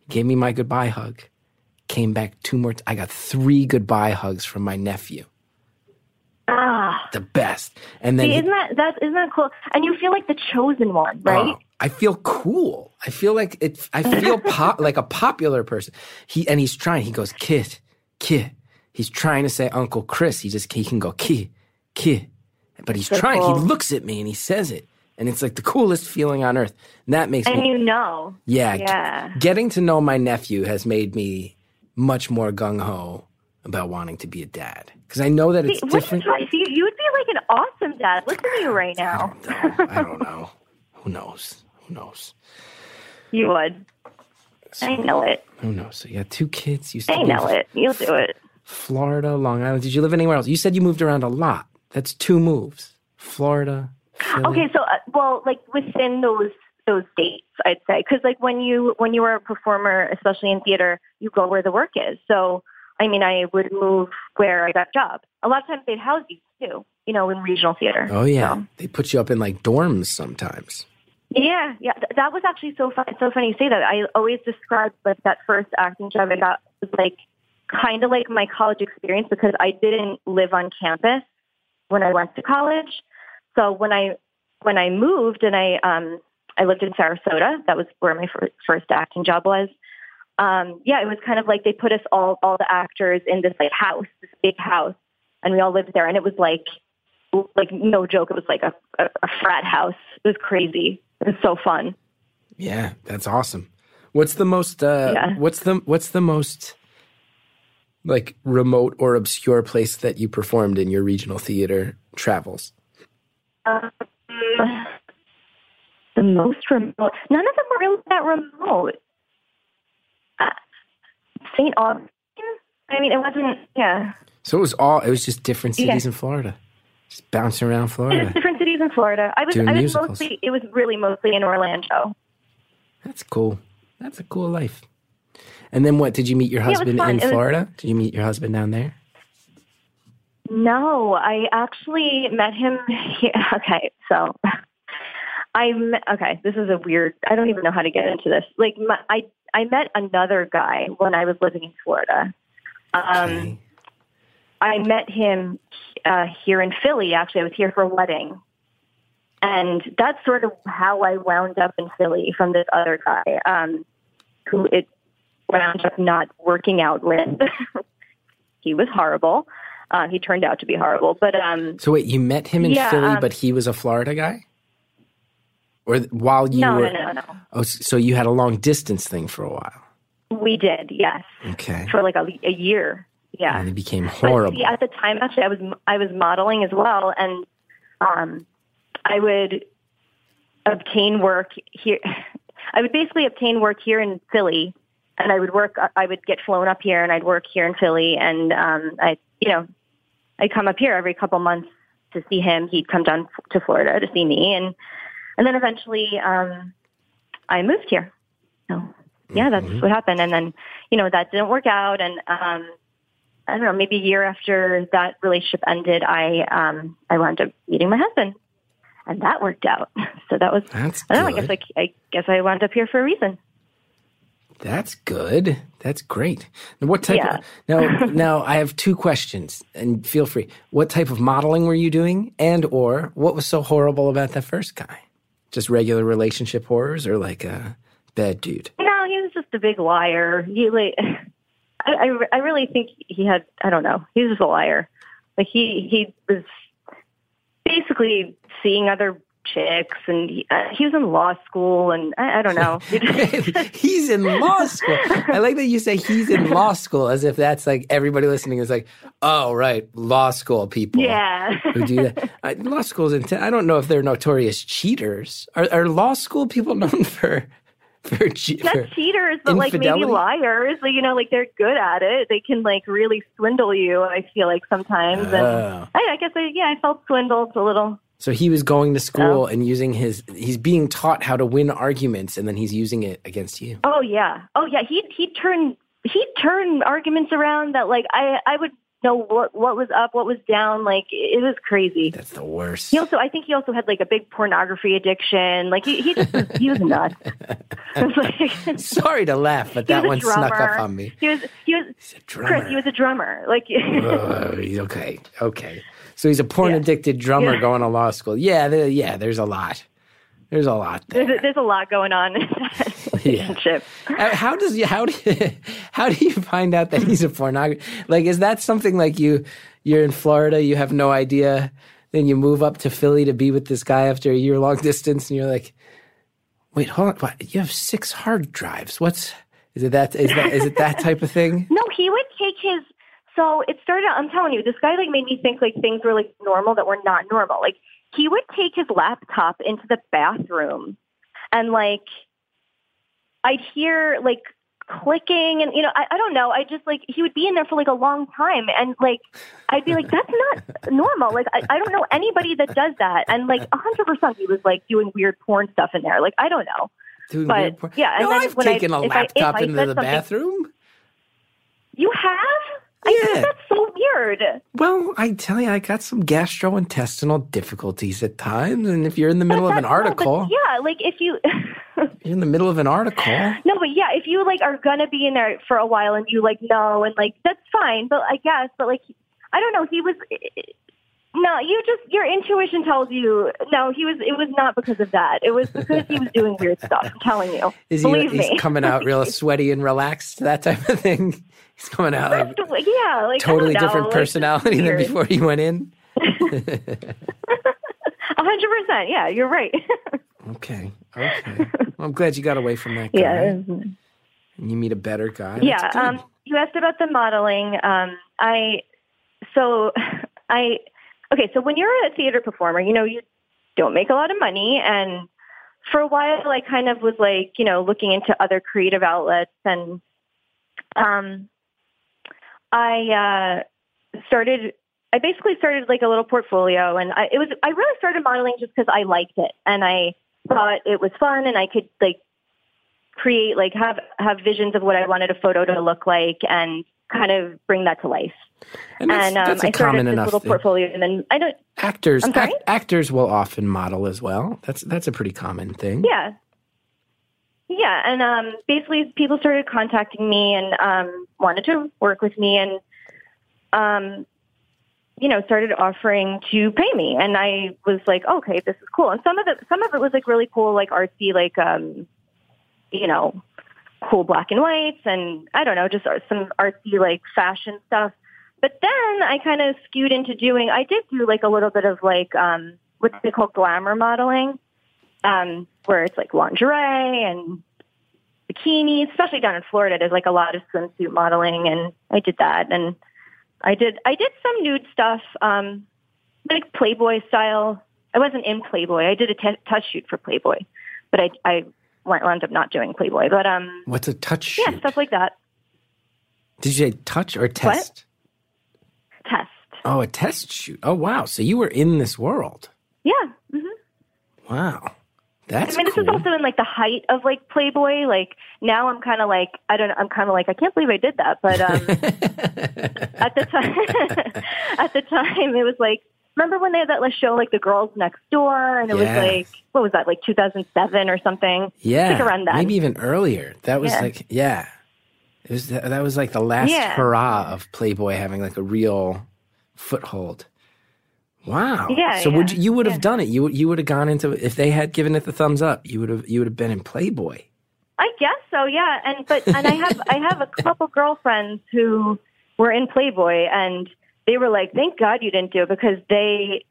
He gave me my goodbye hug. Came back two more. T- I got three goodbye hugs from my nephew. Ah, The best. And then see, isn't that that isn't that cool? And you feel like the chosen one, right? Oh, I feel cool. I feel like it. I feel pop, like a popular person. He and he's trying. He goes kid, kid. He's trying to say Uncle Chris. He just he can go kid, kid, but he's So trying. cool. He looks at me and he says it, and it's like the coolest feeling on earth. And that makes and me you know, yeah. g- yeah. Getting to know my nephew has made me much more gung ho about wanting to be a dad because I know that it's See, what you different. you would be like an awesome dad. Listen to you right now. No, I don't know. Who knows? Who knows? You would. I know it. Who knows? So you got two kids. You I know it. You'll do it. Florida, Long Island. Did you live anywhere else? You said you moved around a lot. That's two moves. Florida. Philly. Okay, so uh, well, like within those those dates, I'd say, because like when you when you are a performer, especially in theater, you go where the work is. So, I mean, I would move where I got a job. A lot of times they'd house you too, you know, in regional theater. Oh yeah, So, they put you up in like dorms sometimes. yeah, yeah. Th- that was actually so fun. It's so funny you say that. I always described like that first acting job I got was like kind of like my college experience because I didn't live on campus when I went to college. So when I when I moved and I um I lived in Sarasota, that was where my first, first acting job was. Um, yeah, it was kind of like they put us all all the actors in this like house, this big house, and we all lived there, and it was like like no joke, it was like a, a, a frat house. It was crazy. It was so fun. Yeah, that's awesome. What's the most? Uh, Yeah. What's the What's the most like remote or obscure place that you performed in your regional theater travels? Um, the most remote. None of them were really that remote. St. Augustine. I mean, it wasn't. Yeah, So it was all. It was just different cities Yeah. in Florida, just bouncing around Florida. different cities in Florida. I was. Doing I was musicals. mostly. It was really mostly in Orlando. That's cool. That's a cool life. And then what? Did you meet your husband fun. in It was- Florida? Did you meet your husband down there? No, I actually met him. Here. Okay, so I met, okay. This is a weird. I don't even know how to get into this. Like my, I I met another guy when I was living in Florida. Um, Okay. I met him uh, here in Philly. Actually, I was here for a wedding, and that's sort of how I wound up in Philly from this other guy, um, who it wound up not working out with. he was horrible. Uh, he turned out to be horrible, but um, So wait, you met him in Yeah, Philly, um, but he was a Florida guy, or while you no, were? no, no, no. Oh, so you had a long distance thing for a while. We did, yes, Okay. for like a, a year. Yeah. And it became But horrible. see, at the time, actually, I was I was modeling as well, and um, I would obtain work here. I would basically obtain work here in Philly, and I would work. I would get flown up here, and I'd work here in Philly, and um, I, you know, I'd come up here every couple months to see him. He'd come down to Florida to see me, and and then eventually um, I moved here. So yeah, that's Mm-hmm. what happened, and then you know that didn't work out, and um, I don't know, maybe a year after that relationship ended, I um I wound up meeting my husband, and that worked out. So that was That's I don't know. I good. guess I, I guess I wound up here for a reason. That's good. That's great. Now, what type? Yeah. Of, now, now I have two questions, and feel free. What type of modeling were you doing, and or what was so horrible about that first guy? Just regular relationship horrors, or like a bad dude? No, he was just a big liar. He like, I, I, I really think he had. I don't know. He was a liar. Like he he was basically seeing other chicks, and he, uh, he was in law school, and I, I don't know. he's in law school. I like that you say he's in law school, as if that's like everybody listening is like, oh right, law school people. yeah. Who do that? I, law schools, in I don't know if they're notorious cheaters. Are, are law school people known for for, che- not for cheaters, but like maybe liars. Like, you know, like they're good at it. They can like really swindle you. I feel like sometimes, and Oh. I, I guess I, yeah, I felt swindled a little. So he was going to school Oh. and using his. He's being taught how to win arguments, and then he's using it against you. Oh yeah, oh yeah. He he turned he turned arguments around that like I I would know what what was up, what was down. Like it was crazy. That's the worst. He also, I think he also had like a big pornography addiction. Like he, he just was, he was nuts. Like- Sorry to laugh, but that one snuck up on me. He was he was drummer. Chris. He was a drummer. Like okay, okay. So he's a porn Yeah. addicted drummer Yeah. going to law school. Yeah, there, yeah. There's a lot. There's a lot there. there's a, there's a lot going on in that relationship. Uh, How does you how do you, how do you find out that he's a pornographer? Like, is that something like you you're in Florida, you have no idea, then you move up to Philly to be with this guy after a year long distance, and you're like, wait, hold on, what? You have six hard drives. What's is it that is that is it that type of thing? No, he would take his. So it started. I'm telling you, this guy like made me think like things were like normal that were not normal. Like he would take his laptop into the bathroom, and like I'd hear like clicking, and you know, I, I don't know. I just like he would be in there for like a long time, and like I'd be like, that's not normal. Like I, I don't know anybody that does that, and like 100 percent he was like doing weird porn stuff in there. Like I don't know. Doing But, weird porn? yeah, and no, then I've when taken a I- if laptop I into the bathroom. You have? I Yeah. think that's so weird. Well, I tell you, I got some gastrointestinal difficulties at times, and if you're in the middle of an That's- no, article, yeah, like if you you're in the middle of an article. no, but yeah, if you like are gonna be in there for a while and you like know and like that's fine, but I guess, but like I don't know, he was. No, you just your intuition tells you no. He was. It was not because of that. It was because he was doing weird stuff. I'm telling you. Is he Believe he's me. coming out real sweaty and relaxed, that type of thing? He's coming out like yeah, like totally don't know, different like, personality than before he went in. A hundred percent. Yeah, you're right. Okay, okay. Well, I'm glad you got away from that guy. yeah. And you meet a better guy. Yeah. Um, you asked about the modeling. Um, I so I okay. So when you're a theater performer, you know you don't make a lot of money, and for a while, I kind of was like, you know, looking into other creative outlets, and um, I uh, started. I basically started like a little portfolio, and I, it was. I really started modeling just because I liked it, and I thought it was fun, and I could like create like have have visions of what I wanted a photo to look like and kind of bring that to life. and that's, and um, that's a I started common this enough little thing. portfolio, and then I don't. Actors, I'm sorry? act- actors will often model as well. That's that's a pretty common thing. Yeah, yeah, and um, basically people started contacting me and um, wanted to work with me, and um, you know started offering to pay me, and I was like, okay, this is cool. And some of it, some of it was like really cool, like artsy, like um, you know, cool black and whites, and I don't know, just some artsy like fashion stuff. But then I kind of skewed into doing. I did do like a little bit of like um, what they call glamour modeling, um, where it's like lingerie and bikinis. Especially down in Florida, there's like a lot of swimsuit modeling, and I did that. And I did I did some nude stuff, um, like Playboy style. I wasn't in Playboy. I did a t- touch shoot for Playboy, but I I wound up not doing Playboy. But um, What's a touch yeah, stuff like that. Did you say touch or test? Test. Oh, a test shoot. Oh, wow. So you were in this world. Yeah. hmm Wow. That's I mean, this cool. is also in like the height of like Playboy. Like now, I'm kind of like I don't. know, I'm kind of like I can't believe I did that. But um, at the time, at the time, it was like remember when they had that like, show like the girls next door, and it Yeah. was like what was that like 2007 or something? yeah. Think around then. Maybe even earlier. That was Yeah. like, yeah. It was that, that was like the last Yeah. hurrah of Playboy having like a real foothold. Wow. Yeah, So would you, you would have done it? You would you would have gone into if they had given it the thumbs up. You would have you would have been in Playboy. I guess so, yeah. And but and I have I have a couple girlfriends who were in Playboy, and they were like, "Thank God you didn't do it," because they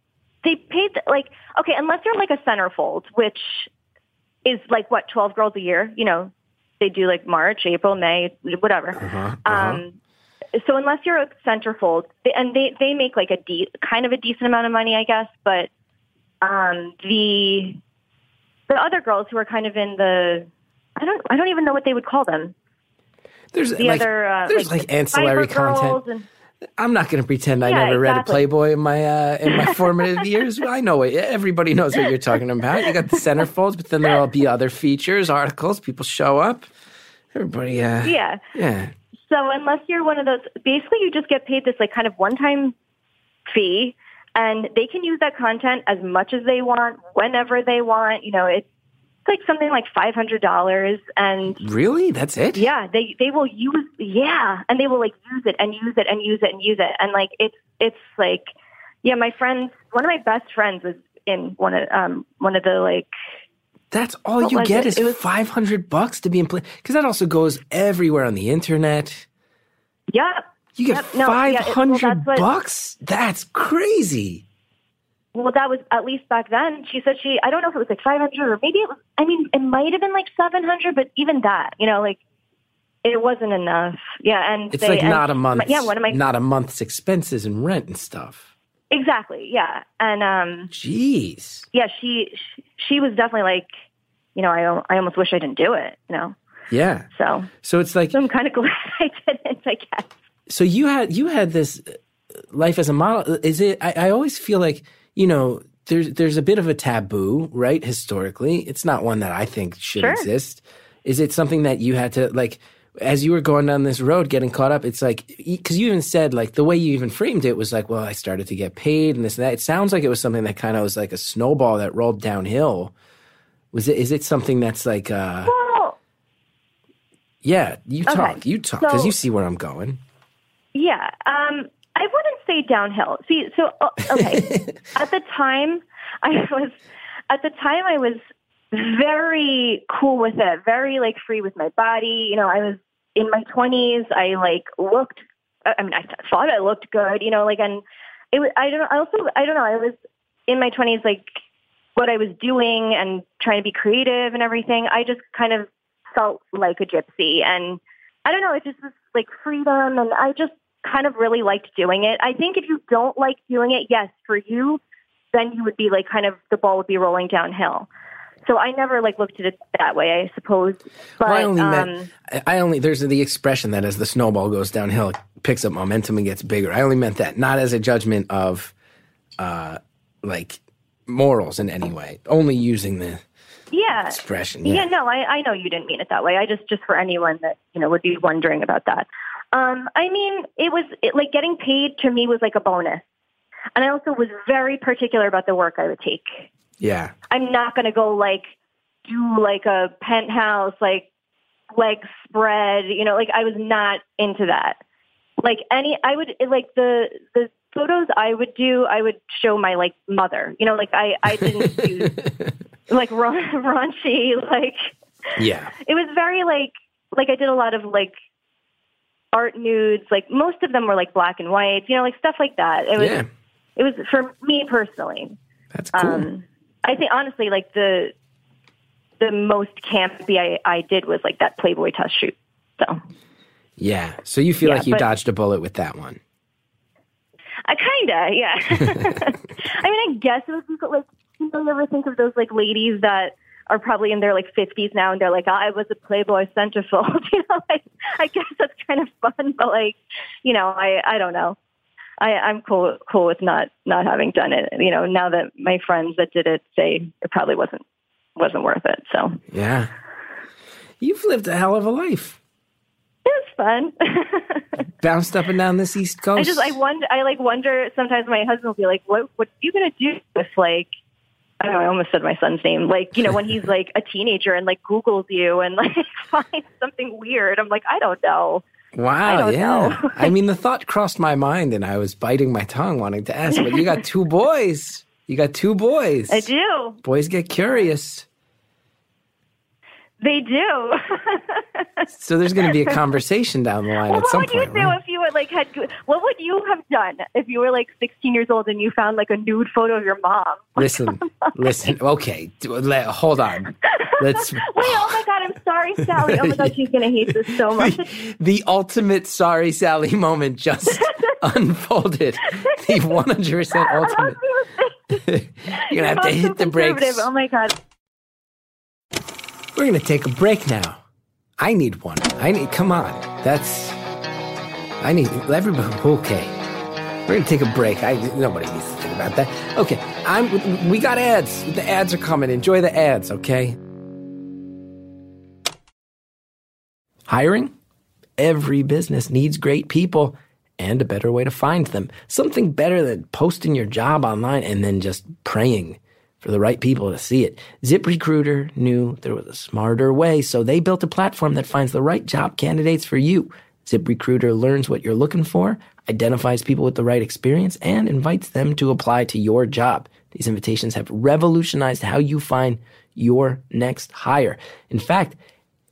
they paid like okay, unless you're like a centerfold, which is like what twelve girls a year, you know, they do like March, April, May, whatever. Uh-huh, Um, so unless you're a centerfold, they- and they they make like a de- kind of a decent amount of money, I guess, but um, the the other girls who are kind of in the I don't I don't even know what they would call them. There's The like other uh, there's like, ancillary content. girls and I'm not going to pretend I Yeah, never read a. Playboy in my uh, in my formative years. I know it. Everybody knows what you're talking about. You got the centerfolds, but then there'll be other features, articles. People show up. Everybody, uh, yeah. yeah. So unless you're one of those, basically you just get paid this like kind of one-time fee, and they can use that content as much as they want, whenever they want. You know, it's like something like five hundred dollars, and Really? That's it? yeah, they they will use yeah, and they will like use it and use it and use it and use it, and like it's it's like yeah, my friends, one of my best friends was in one of um one of the like That's all you get it? is It was- 500 bucks to be in play. Because that also goes everywhere on the internet. yeah. You get Yep, no, yeah, it- well, 500 that's what- bucks? That's crazy. Well, that was at least back then. She said she, I don't know if it was like 500 or maybe it was, I mean, it might have been like 700, but even that, you know, like it wasn't enough. Yeah. And It's they- like not a month. Yeah. One of my, not a month's expenses and rent and stuff. exactly. Yeah. And, um, Jeez. yeah, she, she, she was definitely like, you know, I, I almost wish I didn't do it, you know? Yeah. So, So it's like so I'm kind of glad I didn't, I guess. so you had you had this life as a model. Is it? I, I always feel like you know there's there's a bit of a taboo, right? Historically, it's not one that I think should Sure. exist. Is it something that you had to like? As you were going down this road, getting caught up, it's like because you even said like the way you even framed it was like, well, I started to get paid and this and that. It sounds like it was something that kind of was like a snowball that rolled downhill. Was it? Is it something that's like? uh Well, Yeah, you Okay, talk, you talk, because so- you see where I'm going. Yeah, um, I wouldn't say downhill. See, so uh, okay, at the time, I was at the time I was very cool with it, very like free with my body. You know, I was in my twenties. I like looked. I mean, I thought I looked good. You know, like and it was. I don't. know, I also. I don't know. I was in my twenties, like what I was doing and trying to be creative and everything. I just kind of felt like a gypsy and. I don't know. It just was like freedom, and I just kind of really liked doing it. I think if you don't like doing it, yes, for you, then you would be like kind of the ball would be rolling downhill. So I never like looked at it that way, I suppose. But Well, I only um, meant I- only there's the expression that as the snowball goes downhill, it picks up momentum and gets bigger. I only meant that, not as a judgment of uh like morals in any way. Only using the yeah, expression. Yeah, Yeah. no, I, I know you didn't mean it that way. I just, just for anyone that, you know, would be wondering about that. Um, I mean, it was it, like getting paid to me was like a bonus. And I also was very particular about the work I would take. Yeah. I'm not going to go like do like a penthouse, like leg spread, you know, like I was not into that. Like any, I would like the, the photos I would do, I would show my like mother, you know, like I, I didn't do like ra- raunchy, like Yeah. it was very like, like I did a lot of like art nudes, like most of them were like black and white, you know, like stuff like that. It was, Yeah. it was for me personally. That's cool. Um, I think honestly, like the the most campy I, I did was like that Playboy test shoot. So yeah. So you feel yeah, like you but- dodged a bullet with that one. I kinda, yeah. I mean, I guess it was like you know, you ever think of those like ladies that are probably in their like fifties now, and they're like, I was a Playboy centerfold. you know, like I guess that's kind of fun, but like, you know, I I don't know. I, I'm cool cool with not not having done it. You know, now that my friends that did it say it probably wasn't wasn't worth it. So Yeah. You've lived a hell of a life. it was fun. Bounced up and down this East Coast. I just I wonder I like wonder sometimes my husband will be like, What what are you gonna do if like I know, I almost said my son's name. Like, you know, when he's like a teenager and like Googles you and like finds something weird. I'm like, I don't know. Wow, don't yeah. know. I mean, the thought crossed my mind, and I was biting my tongue, wanting to ask. But you got two boys. You got two boys. I do. Boys get curious, They do. so there's going to be a conversation down the line well, at what would you do right? if you were like had what would you have done if you were like 16 years old and you found like a nude photo of your mom? Listen, listen. Okay, let- hold on. Let's. Wait, oh my god, I'm sorry, Sally. Oh my god, she's gonna hate this so much. the, the ultimate sorry Sally moment just unfolded. The 100% ultimate. You're gonna have to hit the brakes. Oh my god. We're gonna take a break now. I need one. I need. Come on. That's. I need everybody. Okay. We're gonna take a break. I nobody needs to think about that. Okay. I'm. We got ads. The ads are coming. Enjoy the ads. Okay. Hiring. every business needs great people and a better way to find them. Something better than posting your job online and then just praying for the right people to see it. ZipRecruiter knew there was a smarter way, so they built a platform that finds the right job candidates for you. ZipRecruiter learns what you're looking for, identifies people with the right experience, and invites them to apply to your job. These invitations have revolutionized how you find your next hire. In fact,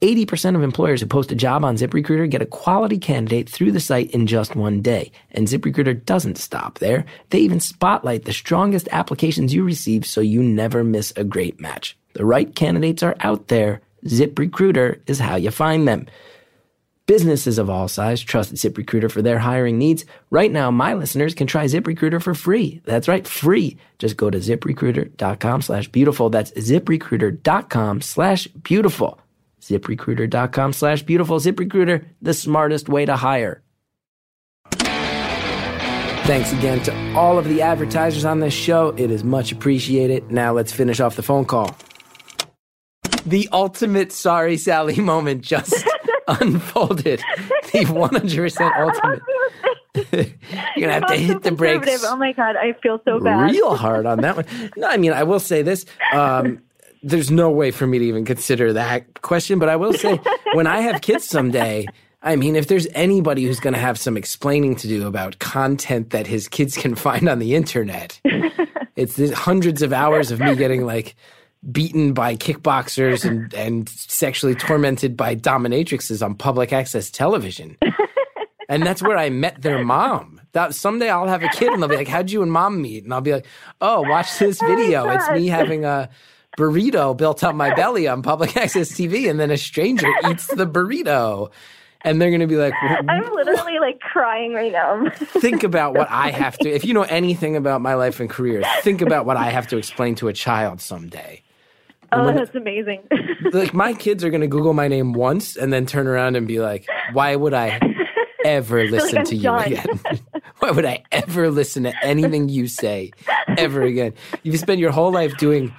80% of employers who post a job on ZipRecruiter get a quality candidate through the site in just one day. And ZipRecruiter doesn't stop there. They even spotlight the strongest applications you receive so you never miss a great match. The right candidates are out there. ZipRecruiter is how you find them. Businesses of all size trust ZipRecruiter for their hiring needs. Right now, my listeners can try ZipRecruiter for free. That's right, free. Just go to ziprecruiter.com slash beautiful. That's ziprecruiter.com slash beautiful ziprecruiter.com slash beautiful. ZipRecruiter, the smartest way to hire. Thanks again to all of the advertisers on this show. It is much appreciated. Now let's finish off the phone call. The ultimate sorry Sally moment just unfolded. The 100% ultimate. You're gonna have to hit the brakes. Oh my god, I feel so bad. real hard on that one. No, I mean, I will say this. Um, there's no way for me to even consider that question, but I will say when I have kids someday, I mean, if there's anybody who's going to have some explaining to do about content that his kids can find on the internet, it's hundreds of hours of me getting like beaten by kickboxers and, and sexually tormented by dominatrixes on public access television. And that's where I met their mom. That someday I'll have a kid and they'll be like, "How'd you and mom meet?" And I'll be like, "Oh, watch this oh video. It's me having a burrito built on my belly on public access TV, and then a stranger eats the burrito." And they're going to be like, I'm literally like crying right now. think about what I have to, if you know anything about my life and career, think about what I have to explain to a child someday. oh, that's amazing. Like, my kids are going to Google my name once and then turn around and be like, why would I ever listen I'm to you done. again? why would I ever listen to anything you say ever again? You've spent your whole life doing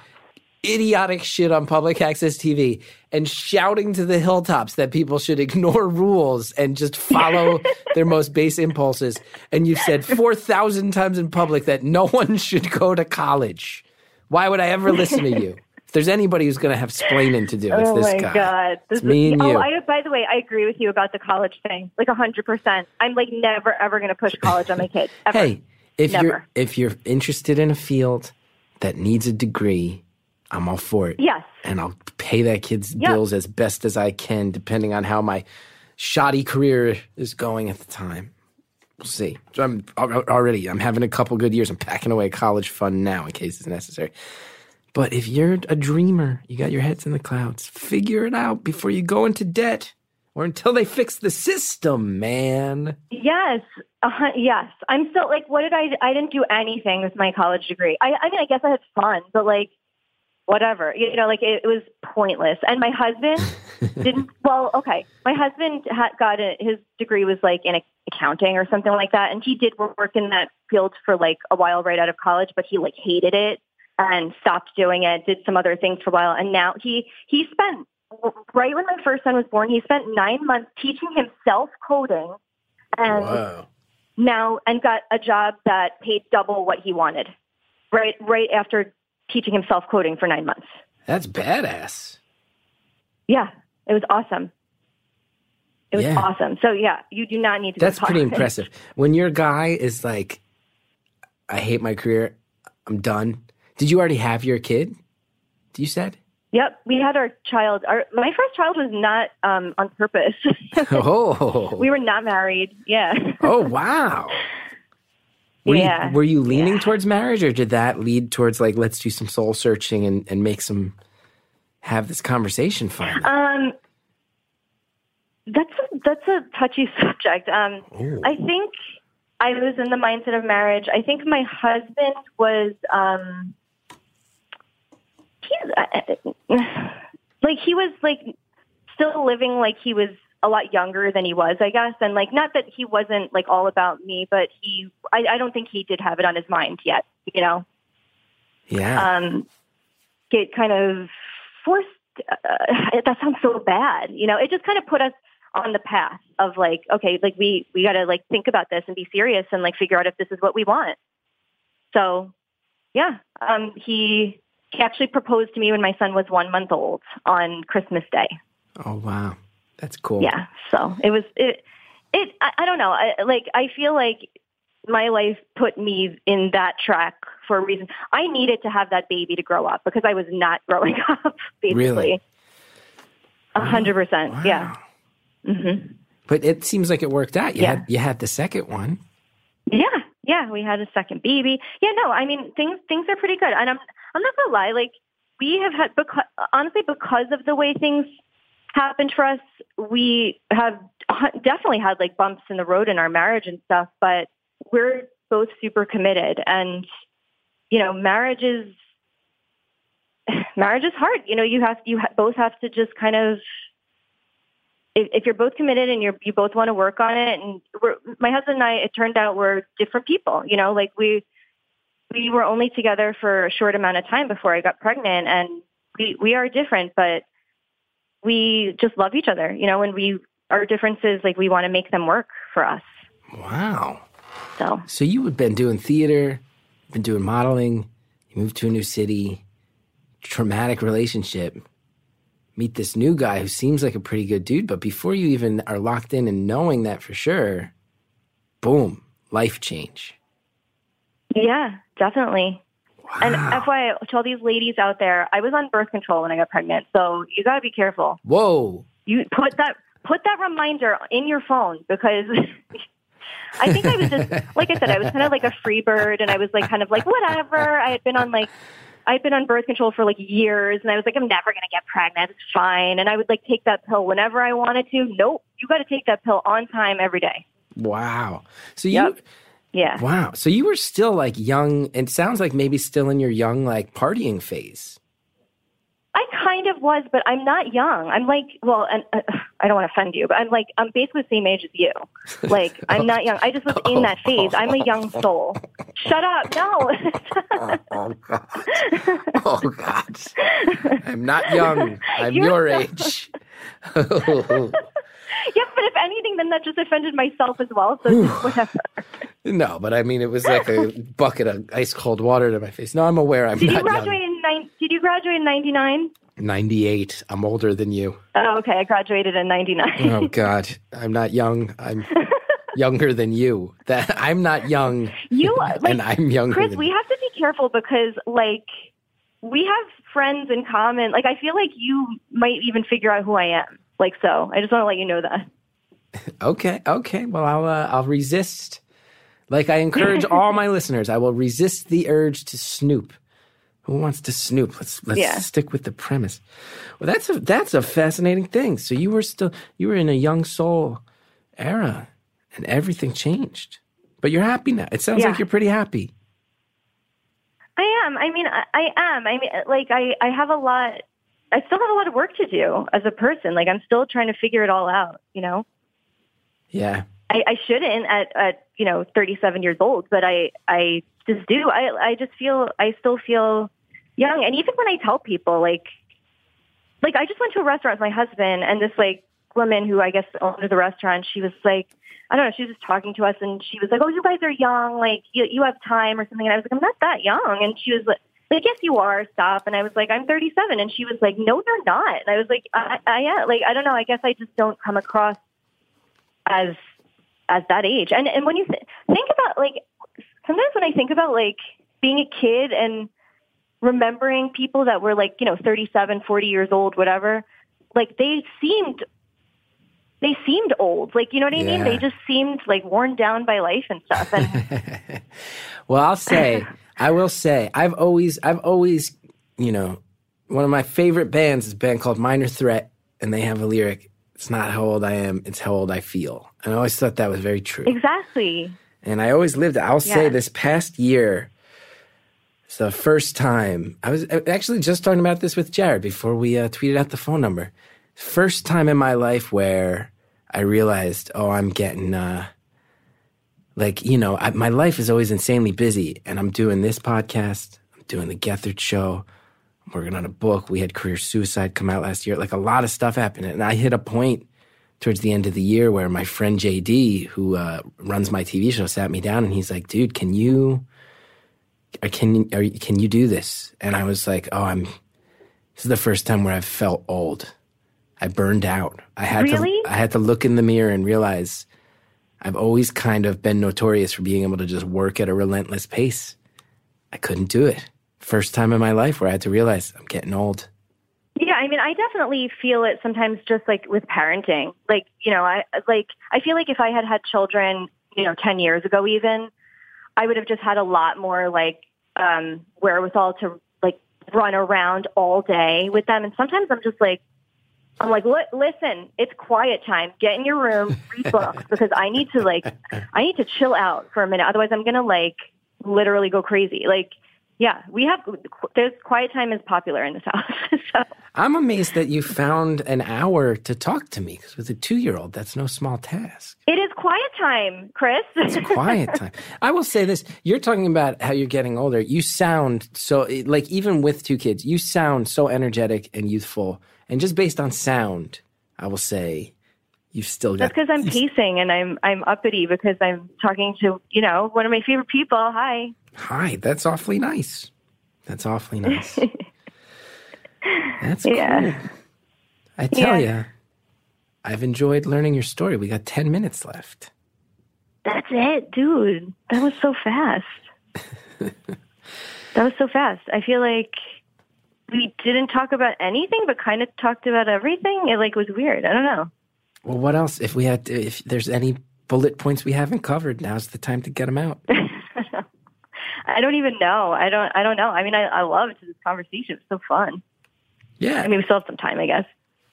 idiotic shit on public access TV and shouting to the hilltops that people should ignore rules and just follow their most base impulses. And you've said 4,000 times in public that no one should go to college. Why would I ever listen to you? If there's anybody who's going to have splaining to do, it's oh this guy. god, this It's me and oh, you. I, by the way, I agree with you about the college thing, like hundred percent. I'm like never ever going to push college on my kids. Ever. Hey, if you're if you're interested in a field that needs a degree, I'm all for it. Yes. And I'll pay that kid's Yeah. bills as best as I can, depending on how my shoddy career is going at the time. We'll see. So I'm already. I'm having a couple good years. I'm packing away college fund now in case it's necessary. But if you're a dreamer, you got your heads in the clouds. Figure it out before you go into debt, or until they fix the system, man. Yes, uh, yes. I'm still like, what did I? I didn't do anything with my college degree. I, I mean, I guess I had fun, but like, whatever. You know, like it, it was pointless. And my husband didn't. Well, okay, my husband had got a, his degree was like in accounting or something like that, and he did work in that field for like a while right out of college, but he like hated it and stopped doing it. Did some other things for a while, and now he he spent right when my first son was born, he spent nine months teaching himself coding. And Whoa. now and got a job that paid double what he wanted right right after teaching himself coding for nine months That's badass. yeah it was awesome it was Yeah. awesome so yeah you do not need to That's pretty impressive. When your guy is like, I hate my career, I'm done. Did you already have your kid? You said? yep we had our child our my first child was not um on purpose Oh. we were not married yeah oh, wow. Were Yeah. You, were you leaning Yeah. towards marriage or did that lead towards like, let's do some soul searching and, and make some, have this conversation finally? um that's a, that's a touchy subject um Ooh. I think I was in the mindset of marriage. I think my husband was um he's uh, like he was like still living like he was a lot younger than he was, I guess, and like not that he wasn't like all about me, but he I, I don't think he did have it on his mind yet, you know. yeah. Um get kind of forced uh, that sounds so bad, you know. It just kind of put us on the path of like, okay, like we we got to like think about this and be serious and like figure out if this is what we want. So, yeah, um, he he actually proposed to me when my son was one month old on Christmas Day. Oh wow, that's cool. Yeah, so it was it it I, I don't know. I, like I feel like my life put me in that track for a reason. I needed to have that baby to grow up because I was not growing up. Basically, Really? a hundred percent. Yeah, mhm But it seems like it worked out. You Yeah. had you had the second one. yeah, yeah. We had a second baby. Yeah, no, I mean things things are pretty good, and I'm I'm not gonna lie. Like we have had because honestly because of the way things happened for us, we have definitely had like bumps in the road in our marriage and stuff. But we're both super committed, and you know, marriage is marriage is hard. You know, you have you both have to just kind of if, if you're both committed and you're you both want to work on it. And we're, my husband and I, it turned out we're different people. You know, like we we were only together for a short amount of time before I got pregnant, and we we are different, but we just love each other. You know, and we our differences like we want to make them work for us. Wow. So So you had been doing theater, been doing modeling. You moved to a new city. Traumatic relationship. Meet this new guy who seems like a pretty good dude, but before you even are locked in and knowing that for sure, boom, life change. yeah, definitely. And Wow. FYI, to all these ladies out there, I was on birth control when I got pregnant, so you got to be careful. Whoa. you put that put that reminder in your phone because I think I was just like I said, I was kind of like a free bird and I was like kind of like whatever. I had been on like I had been on birth control for like years and I was like, I'm never gonna get pregnant, it's fine. And I would like take that pill whenever I wanted to. Nope. You gotta take that pill on time every day. Wow. So you Yep. Yeah. Wow. So you were still like young it sounds like maybe still in your young like partying phase. I kind of was, but I'm not young. I'm like, well, and uh, I don't want to offend you, but I'm like, I'm basically the same age as you. Like, I'm not young. I just was in that phase. I'm a young soul. Shut up. No. Oh god. Oh god. I'm not young. I'm You're your so- age. yeah, but if anything, then that just offended myself as well. So whatever. no, but I mean it was like a bucket of ice cold water to my face. No, I'm aware I'm Did you graduate young. in nine? Did you graduate in '99? 98. I'm older than you. Oh, okay. I graduated in '99. Oh god. I'm not young. I'm younger than you. That I'm not young you like and I'm younger Chris, we you. have to be careful because like we have friends in common. Like I feel like you might even figure out who I am. Like so. I just want to let you know that. Okay, okay. Well, I'll uh, I'll resist. Like I encourage all my listeners, I will resist the urge to snoop. Who wants to snoop? Let's let's Yeah. stick with the premise. Well, that's a that's a fascinating thing. So you were still you were in a young soul era, and everything changed. But you're happy now. It sounds Yeah. like you're pretty happy. I am. I mean, I, I am. I mean, like I, I have a lot. I still have a lot of work to do as a person. Like I'm still trying to figure it all out. You know, Yeah. I, I shouldn't at, at you know 37 years old, but I, I just do. I, I just feel. I still feel young. And even when I tell people, like, like I just went to a restaurant with my husband, and this like woman who I guess owned the restaurant, she was like. I don't know. She was just talking to us, and she was like, "Oh, you guys are young. Like, you you have time or something." And I was like, "I'm not that young." And she was like, like, yes, you are. Stop. And I was like, I'm 37. And she was like, no, you're not. And I was like, I, I am. Like, I don't know. I guess I just don't come across as, as that age. And, and when you th- think about like, sometimes when I think about like being a kid and remembering people that were like, you know, 37, 40 years old, whatever, like they seemed, they seemed old. Like, you know what I mean? They just seemed like worn down by life and stuff. And Well, I'll say, I will say, I've always, I've always, you know, one of my favorite bands is a band called Minor Threat, and they have a lyric. It's not how old I am; it's how old I feel. And I always thought that was very true. exactly. And I always lived. I'll say this past year, it's the first time I was actually just talking about this with Jared before we uh, tweeted out the phone number. First time in my life where I realized, oh, I'm getting uh, like you know, I, my life is always insanely busy, and I'm doing this podcast, I'm doing the Gethard show, I'm working on a book. We had Career Suicide come out last year. Like a lot of stuff happened, and I hit a point towards the end of the year where my friend JD, who uh, runs my TV show, sat me down and he's like, "Dude, can you, can can you do this?" And I was like, "Oh, I'm. This is the first time where I've felt old. I burned out. I had Really? to. I had to look in the mirror and realize." I've always kind of been notorious for being able to just work at a relentless pace. I couldn't do it. First time in my life where I had to realize I'm getting old. Yeah, I mean, I definitely feel it sometimes just like with parenting. Like, you know, I like I feel like if I had had children, you know, 10 years ago even, I would have just had a lot more like um wherewithal to like run around all day with them and sometimes I'm just like I'm like, listen, it's quiet time. Get in your room, read books because I need to like I need to chill out for a minute. Otherwise, I'm going to like literally go crazy. Like yeah, we have there's quiet time is popular in this house. so I'm amazed that you found an hour to talk to me because with a two year old, that's no small task. It is quiet time, Chris. It's quiet time. I will say this you're talking about how you're getting older. You sound so, like, even with two kids, you sound so energetic and youthful. And just based on sound, I will say you've still got. That's because I'm pacing and I'm I'm uppity because I'm talking to you know one of my favorite people. Hi. Hi, that's awfully nice. That's awfully nice. that's Yeah. cool. I tell Yeah. you, I've enjoyed learning your story. We got 10 minutes left. That's it, dude. That was so fast. that was so fast. I feel like we didn't talk about anything, but kind of talked about everything. It like was weird. I don't know. Well, what else? If we had, to, if there's any bullet points we haven't covered, now's the time to get them out. I don't even know. I don't. I don't know. I mean, I, I loved this conversation. It's so fun. Yeah, I mean, we still have some time, I guess.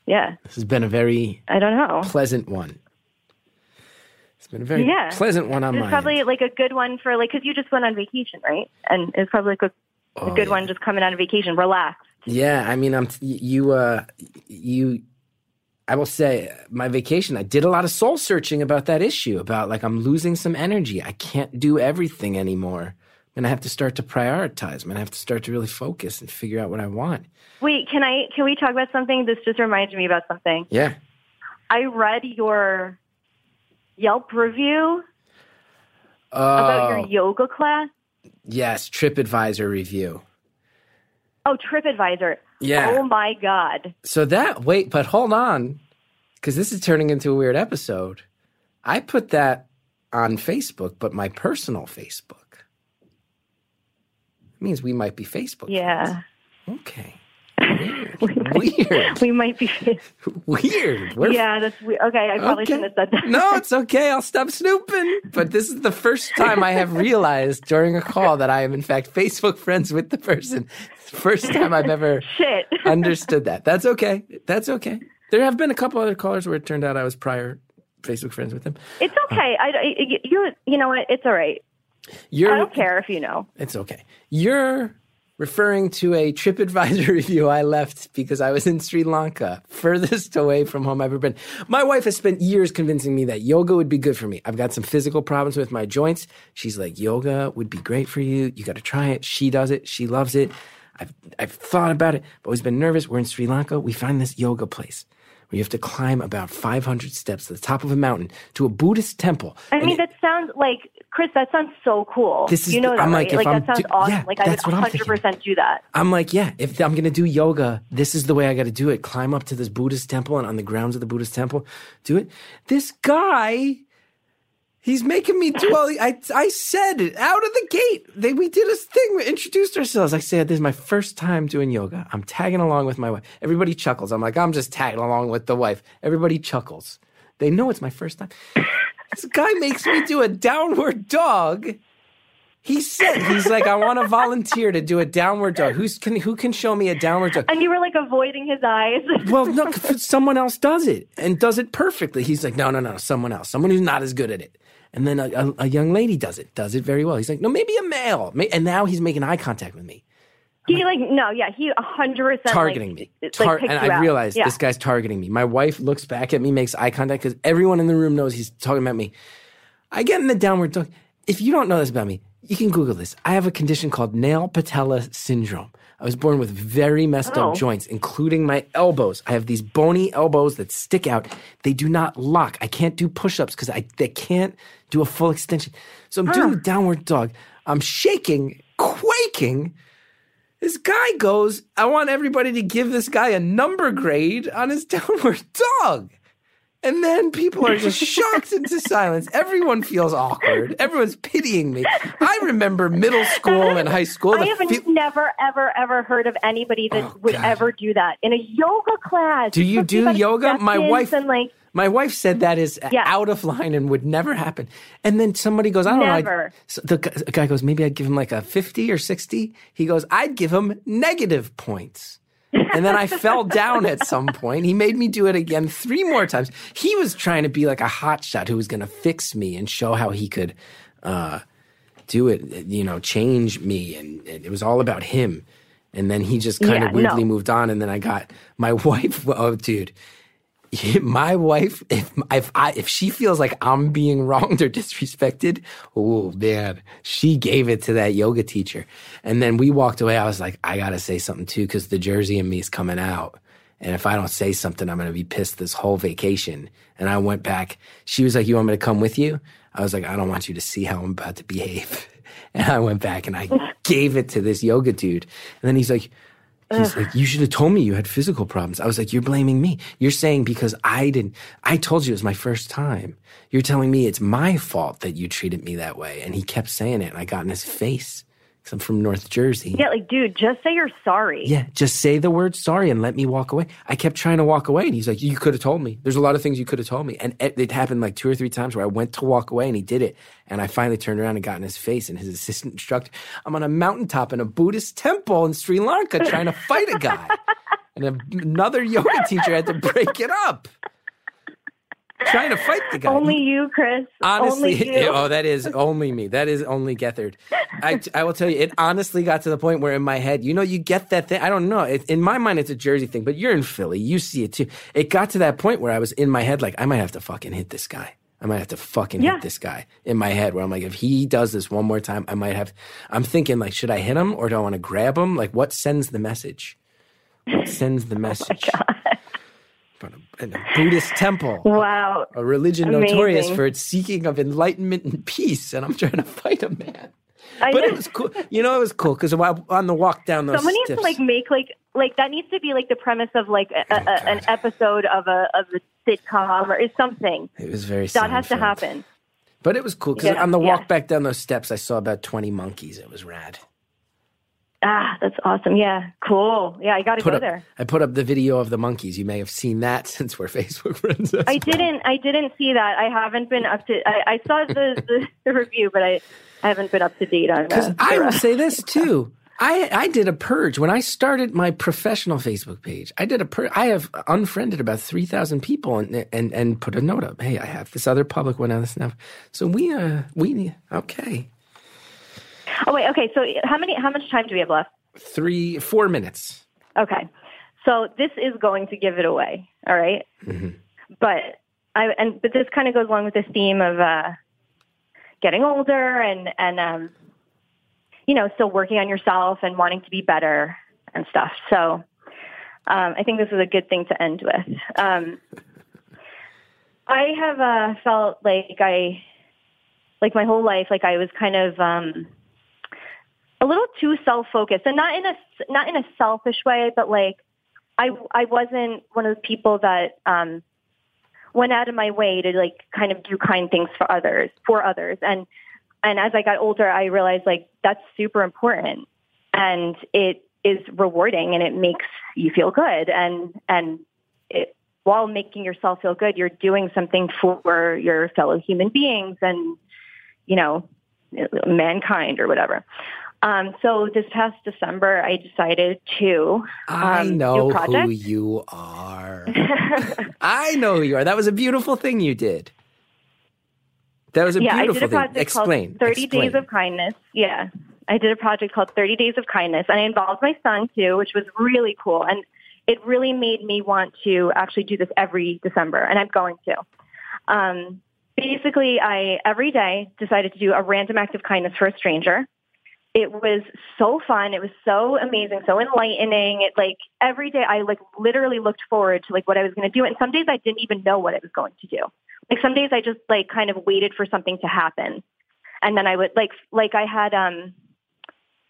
Yeah. this has been a very I don't know. pleasant one. It's been a very Yeah. pleasant one on It's probably end. like a good one for like because you just went on vacation, right? And it's probably like a, a Oh, good yeah. one just coming out of vacation, relax. Yeah, I mean, I'm you. Uh, you. I will say, my vacation. I did a lot of soul searching about that issue. About like I'm losing some energy. I can't do everything anymore. And I'm have to start to prioritize. I'm gonna have to start to really focus and figure out what I want. Wait, can I? Can we talk about something? This just reminds me about something. Yeah. I read your Yelp review Oh, about your yoga class. yes. TripAdvisor review. Oh, TripAdvisor. Yeah. Oh my God. So that wait, but hold on, because this is turning into a weird episode. I put that on Facebook, but my personal Facebook. It means we might be Facebook. Yeah. friends. Okay. Weird. Weird. We might be. Weird. We're- yeah, that's weird. Okay, I probably Okay. shouldn't have said that. No, it's okay. I'll stop snooping. But this is the first time I have realized during a call that I am in fact Facebook friends with the person. First time I've ever Shit. understood that. That's okay. That's okay. There have been a couple other callers where it turned out I was prior Facebook friends with them. It's okay. I, I- you you know what? It's all right. You're I don't care if you know. It's okay. You're referring to a TripAdvisor review I left because I was in Sri Lanka, furthest away from home I've ever been. My wife has spent years convincing me that yoga would be good for me. I've got some physical problems with my joints. She's like, yoga would be great for you. You got to try it. She does it. She loves it. I've, I've thought about it, but always been nervous. We're in Sri Lanka. We find this yoga place where you have to climb about 500 steps to the top of a mountain to a Buddhist temple. I mean, it- that sounds like Chris. That sounds so cool. This is you know I'm right? like, if like I'm that sounds do- awesome. yeah, like I would that's what I'm 100 percent do that. I'm like, yeah, if I'm going to do yoga, this is the way I got to do it. Climb up to this Buddhist temple and on the grounds of the Buddhist temple, do it. This guy, he's making me do all the, I, I said it out of the gate. They, we did this thing. We introduced ourselves. I said, this is my first time doing yoga. I'm tagging along with my wife. Everybody chuckles. I'm like, I'm just tagging along with the wife. Everybody chuckles. They know it's my first time. this guy makes me do a downward dog. He said he's like, I want to volunteer to do a downward dog. Who's can who can show me a downward dog? And you were like avoiding his eyes. Well, no, someone else does it and does it perfectly. He's like, no, no, no, someone else, someone who's not as good at it. And then a, a, a young lady does it, does it very well. He's like, no, maybe a male. And now he's making eye contact with me, he like no, yeah, he 100 percent targeting like, me. Tar- picked and I realize yeah. this guy's targeting me. My wife looks back at me, makes eye contact because everyone in the room knows he's talking about me. I get in the downward dog. If you don't know this about me, You can Google this. I have a condition called nail patella syndrome. I was born with very messed Oh. up joints, including my elbows. I have these bony elbows that stick out. They do not lock. I can't do push-ups because I they can't do a full extension. So I'm doing the downward dog. I'm shaking, quaking. This guy goes, I want everybody to give this guy a number grade on his downward dog. And then people are just shocked into silence. Everyone feels awkward. Everyone's pitying me. I remember middle school and high school. I have fe- never, ever, ever heard of anybody that Oh, would God. ever do that in a yoga class. Do you It's supposed to be do yoga? My wife- and like My wife said mm-hmm. that is Yeah. out of line and would never happen. And then somebody goes, I don't know. I'd- So the guy goes, maybe I'd give him like a 50 or 60. He goes, I'd give him negative points. And then I fell down at some point. He made me do it again three more times. He was trying to be like a hotshot who was going to fix me and show how he could uh, do it, you know, change me. And, and it was all about him. And then he just kind Yeah, of weirdly no. moved on. And then I got my wife. Oh, dude my wife, if if I if she feels like I'm being wronged or disrespected, oh man, she gave it to that yoga teacher. And then we walked away. I was like, I gotta say something too, because the Jersey in me is coming out. And if I don't say something, I'm gonna be pissed this whole vacation. And I went back. She was like, You want me to come with you? I was like, I don't want you to see how I'm about to behave. And I went back and I gave it to this yoga dude. And then he's like, He's like, you should have told me you had physical problems. I was like, you're blaming me. You're saying because I didn't, I told you it was my first time. You're telling me it's my fault that you treated me that way. And he kept saying it. And I got in his face because I'm from North Jersey. yeah, like dude, just say you're sorry. Yeah, just say the word sorry and let me walk away. I kept trying to walk away, and he's like, "You could have told me. There's a lot of things you could have told me." And it, it happened like two or three times where I went to walk away, and he did it. And I finally turned around and got in his face. And his assistant instructor, I'm on a mountaintop in a Buddhist temple in Sri Lanka trying to fight a guy, and another yoga teacher had to break it up, trying to fight the guy. Only you, Chris. Honestly, only you. oh, that is only me. That is only Gethard. I, I will tell you, it honestly got to the point where in my head, you know, you get that thing. I don't know. It, in my mind, it's a Jersey thing, but you're in Philly. You see it too. It got to that point where I was in my head, like, I might have to fucking hit this guy. I might have to fucking Yeah. hit this guy in my head where I'm like, if he does this one more time, I might have. I'm thinking, like, should I hit him or do I want to grab him? Like, what sends the message? What sends Oh the message? But a, in a Buddhist temple Wow. a religion notorious for its seeking of enlightenment and peace, and I'm trying to fight a man. I But know. it was cool. You know, it was cool because on the walk down those Someone needs to like make like like that needs to be like the premise of like a, a, Oh, an episode of a of a sitcom or something. it was very That has to happen. But it was cool because Yeah, on the walk yeah. back down those steps, I saw about 20 monkeys. It was rad. Ah, that's awesome. Yeah, cool. Yeah, I got to go up, there. I put up the video of the monkeys. You may have seen that since we're Facebook friends. I well. didn't. I didn't see that. I haven't been up to. I, I saw the, the the review, but I I haven't been up to date on. It. Because Uh, I will say this too. I, I did a purge when I started my professional Facebook page. I did a purge. I have unfriended about three thousand people and, and and put a note up. Hey, I have this other public one on this now. So we uh we okay Oh wait. Okay. So how many? How much time do we have left? three four minutes. Okay. So this is going to give it away. All right? But I and but this kind of goes along with this theme of uh, getting older and and um, you know still working on yourself and wanting to be better and stuff. So um, I think this is a good thing to end with. Um, I have uh, felt like I like my whole life like I was kind of um, a little too self-focused and not in a not in a selfish way but like I I wasn't one of the people that um went out of my way to like kind of do kind things for others for others. And and as I got older I realized like that's super important and it is rewarding and it makes you feel good. And and it while making yourself feel good you're doing something for your fellow human beings and you know mankind or whatever um, so this past December, I decided to I um, know do a who you are. I know who you are. That was a beautiful thing you did. That was a yeah, I beautiful did a thing. project Explain. 30 Explain. Days of Kindness. Yeah, I did a project called 30 Days of Kindness, and I involved my son too, which was really cool. And it really made me want to actually do this every December, and I'm going to. Um, basically, I every day decided to do a random act of kindness for a stranger. It was so fun. It was so amazing, so enlightening. It like every day I like literally looked forward to like what I was going to do. And some days I didn't even know what I was going to do. Like some days I just like kind of waited for something to happen. And then I would like like I had um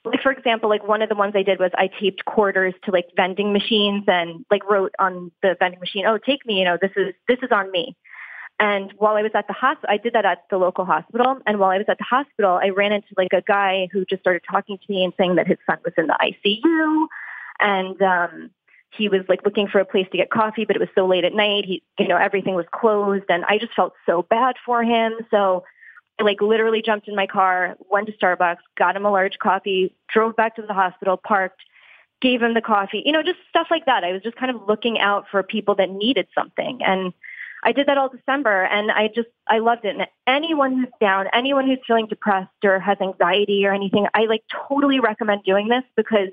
like for example, like one of the ones I did was I taped quarters to like vending machines and like wrote on the vending machine, "Oh, take me, you know, this is this is on me." And while I was at the hospital, I did that at the local hospital. And while I was at the hospital, I ran into like a guy who just started talking to me and saying that his son was in the ICU. And, um, he was like looking for a place to get coffee, but it was so late at night. He, you know, everything was closed and I just felt so bad for him. So I like literally jumped in my car, went to Starbucks, got him a large coffee, drove back to the hospital, parked, gave him the coffee, you know, just stuff like that. I was just kind of looking out for people that needed something. And, I did that all December and I just, I loved it. And anyone who's down, anyone who's feeling depressed or has anxiety or anything, I like totally recommend doing this because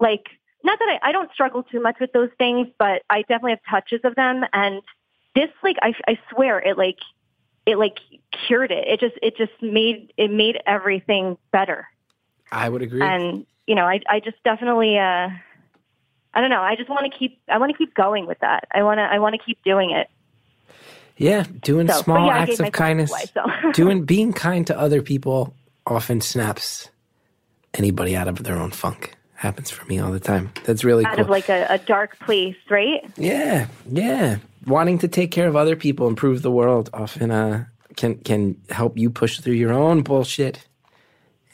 like, not that I, I don't struggle too much with those things, but I definitely have touches of them. And this, like, I, I swear it like, it like cured it. It just, it just made, it made everything better. I would agree. And, you know, I, I just definitely, uh, I don't know. I just want to keep, I want to keep going with that. I want to, I want to keep doing it. Yeah, doing So, small yeah, acts of kindness, away, so. doing being kind to other people often snaps anybody out of their own funk. Happens for me all the time. That's really out cool. of like a, a dark place, right? yeah, yeah. Wanting to take care of other people, improve the world, often uh, can can help you push through your own bullshit.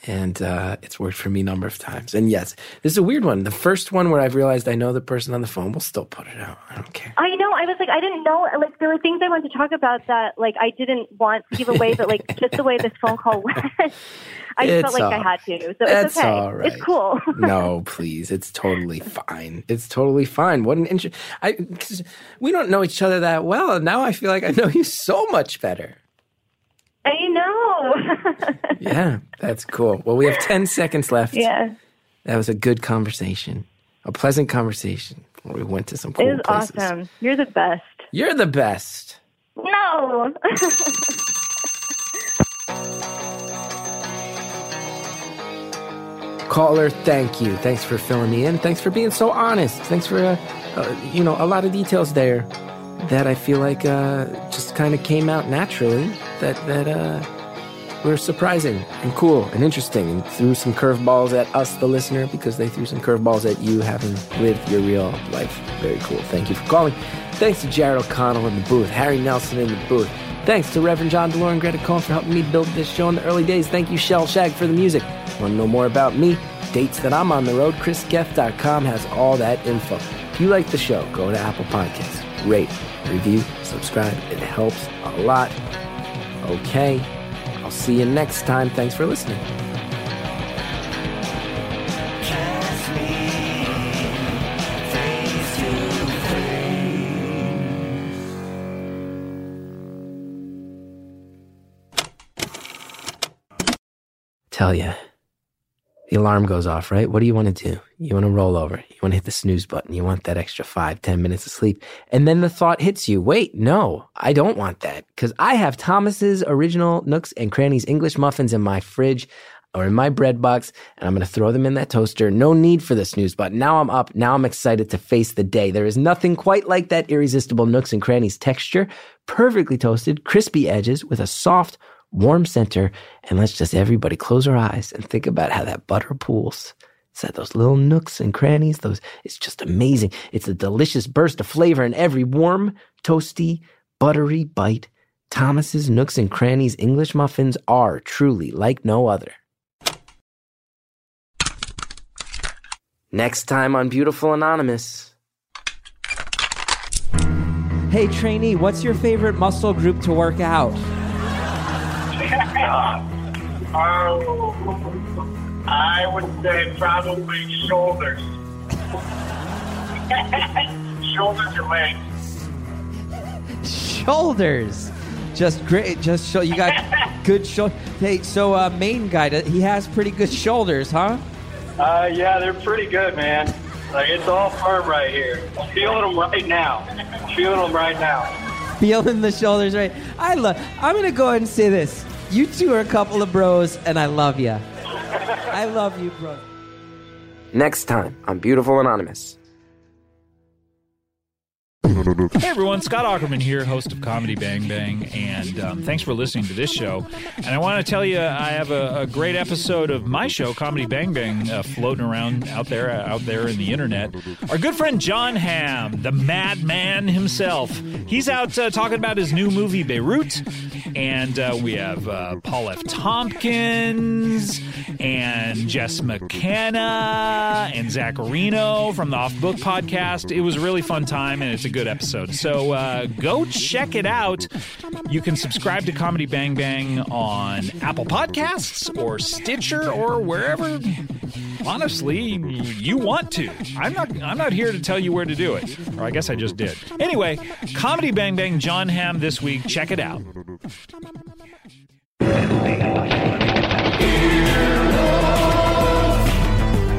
And uh, it's worked for me a number of times. And yes, this is a weird one. The first one where I've realized I know the person on the phone will still put it out. I don't care. I know. I was like, I didn't know. Like, there were things I wanted to talk about that, like, I didn't want to give away, but like, just the way this phone call went, I just felt like I had to. So It's it's okay. all right. It's cool. no, please. It's totally fine. It's totally fine. What an inter- I we don't know each other that well, and now I feel like I know you so much better. I know. Yeah, that's cool. Well, we have ten seconds left. yeah. That was a good conversation, a pleasant conversation. Where we went to some It cool was places. awesome. You're the best. You're the best. No. Caller, thank you. Thanks for filling me in. Thanks for being so honest. Thanks for, uh, uh, you know, a lot of details there that I feel like uh, just kind of came out naturally. That that uh, were surprising and cool and interesting, and threw some curveballs at us, the listener, because they threw some curveballs at you, having lived your real life. Very cool. Thank you for calling. Thanks to Jared O'Connell in the booth, Harry Nelson in the booth. Thanks to Reverend John DeLore and Greta Cohn for helping me build this show in the early days. Thank you, Shellshag, for the music. Want to know more about me? Dates that I'm on the road? ChrisGethard.com has all that info. If you like the show, go to Apple Podcasts, rate, review, subscribe. It helps a lot. Okay, I'll see you next time. Thanks for listening. Tell you, the alarm goes off, right? What do you want to do? You want to roll over. You want to hit the snooze button. You want that extra five, ten minutes of sleep. And then the thought hits you wait, no, I don't want that because I have Thomas's original Nooks and Crannies English muffins in my fridge or in my bread box, and I'm going to throw them in that toaster. No need for the snooze button. Now I'm up. Now I'm excited to face the day. There is nothing quite like that irresistible Nooks and Crannies texture. Perfectly toasted, crispy edges with a soft, warm center. And let's just everybody close our eyes and think about how that butter pools. It's at those little nooks and crannies. Those it's just amazing. It's a delicious burst of flavor in every warm, toasty, buttery bite. Thomas's Nooks and Crannies English muffins are truly like no other. Next time on Beautiful Anonymous. Hey, trainee, what's your favorite muscle group to work out? Um, I would say probably shoulders. shoulders or legs. Shoulders. Just great. Just show you got good shoulder. Hey, so uh, main guy, he has pretty good shoulders, huh? Uh, yeah, they're pretty good, man. Like it's all firm right here. I'm feeling them right now. I'm feeling them right now. feeling the shoulders right. I love. I'm gonna go ahead and say this. You two are a couple of bros, and I love you. I love you, bro. Next time on Beautiful Anonymous. Hey everyone, Scott Aukerman here, host of Comedy Bang Bang, and um, thanks for listening to this show. And I want to tell you, I have a, a great episode of my show, Comedy Bang Bang, uh, floating around out there, out there in the internet. Our good friend Jon Hamm, the madman himself, he's out uh, talking about his new movie Beirut, and uh, we have uh, Paul F. Tompkins and Jess McKenna and Zach Reino from the Off Book podcast. It was a really fun time, and it's a good episode. So uh, go check it out. You can subscribe to Comedy Bang Bang on Apple Podcasts or Stitcher or wherever. Honestly, you want to. I'm not. I'm not here to tell you where to do it. Or I guess I just did. Anyway, Comedy Bang Bang, Jon Hamm this week. Check it out.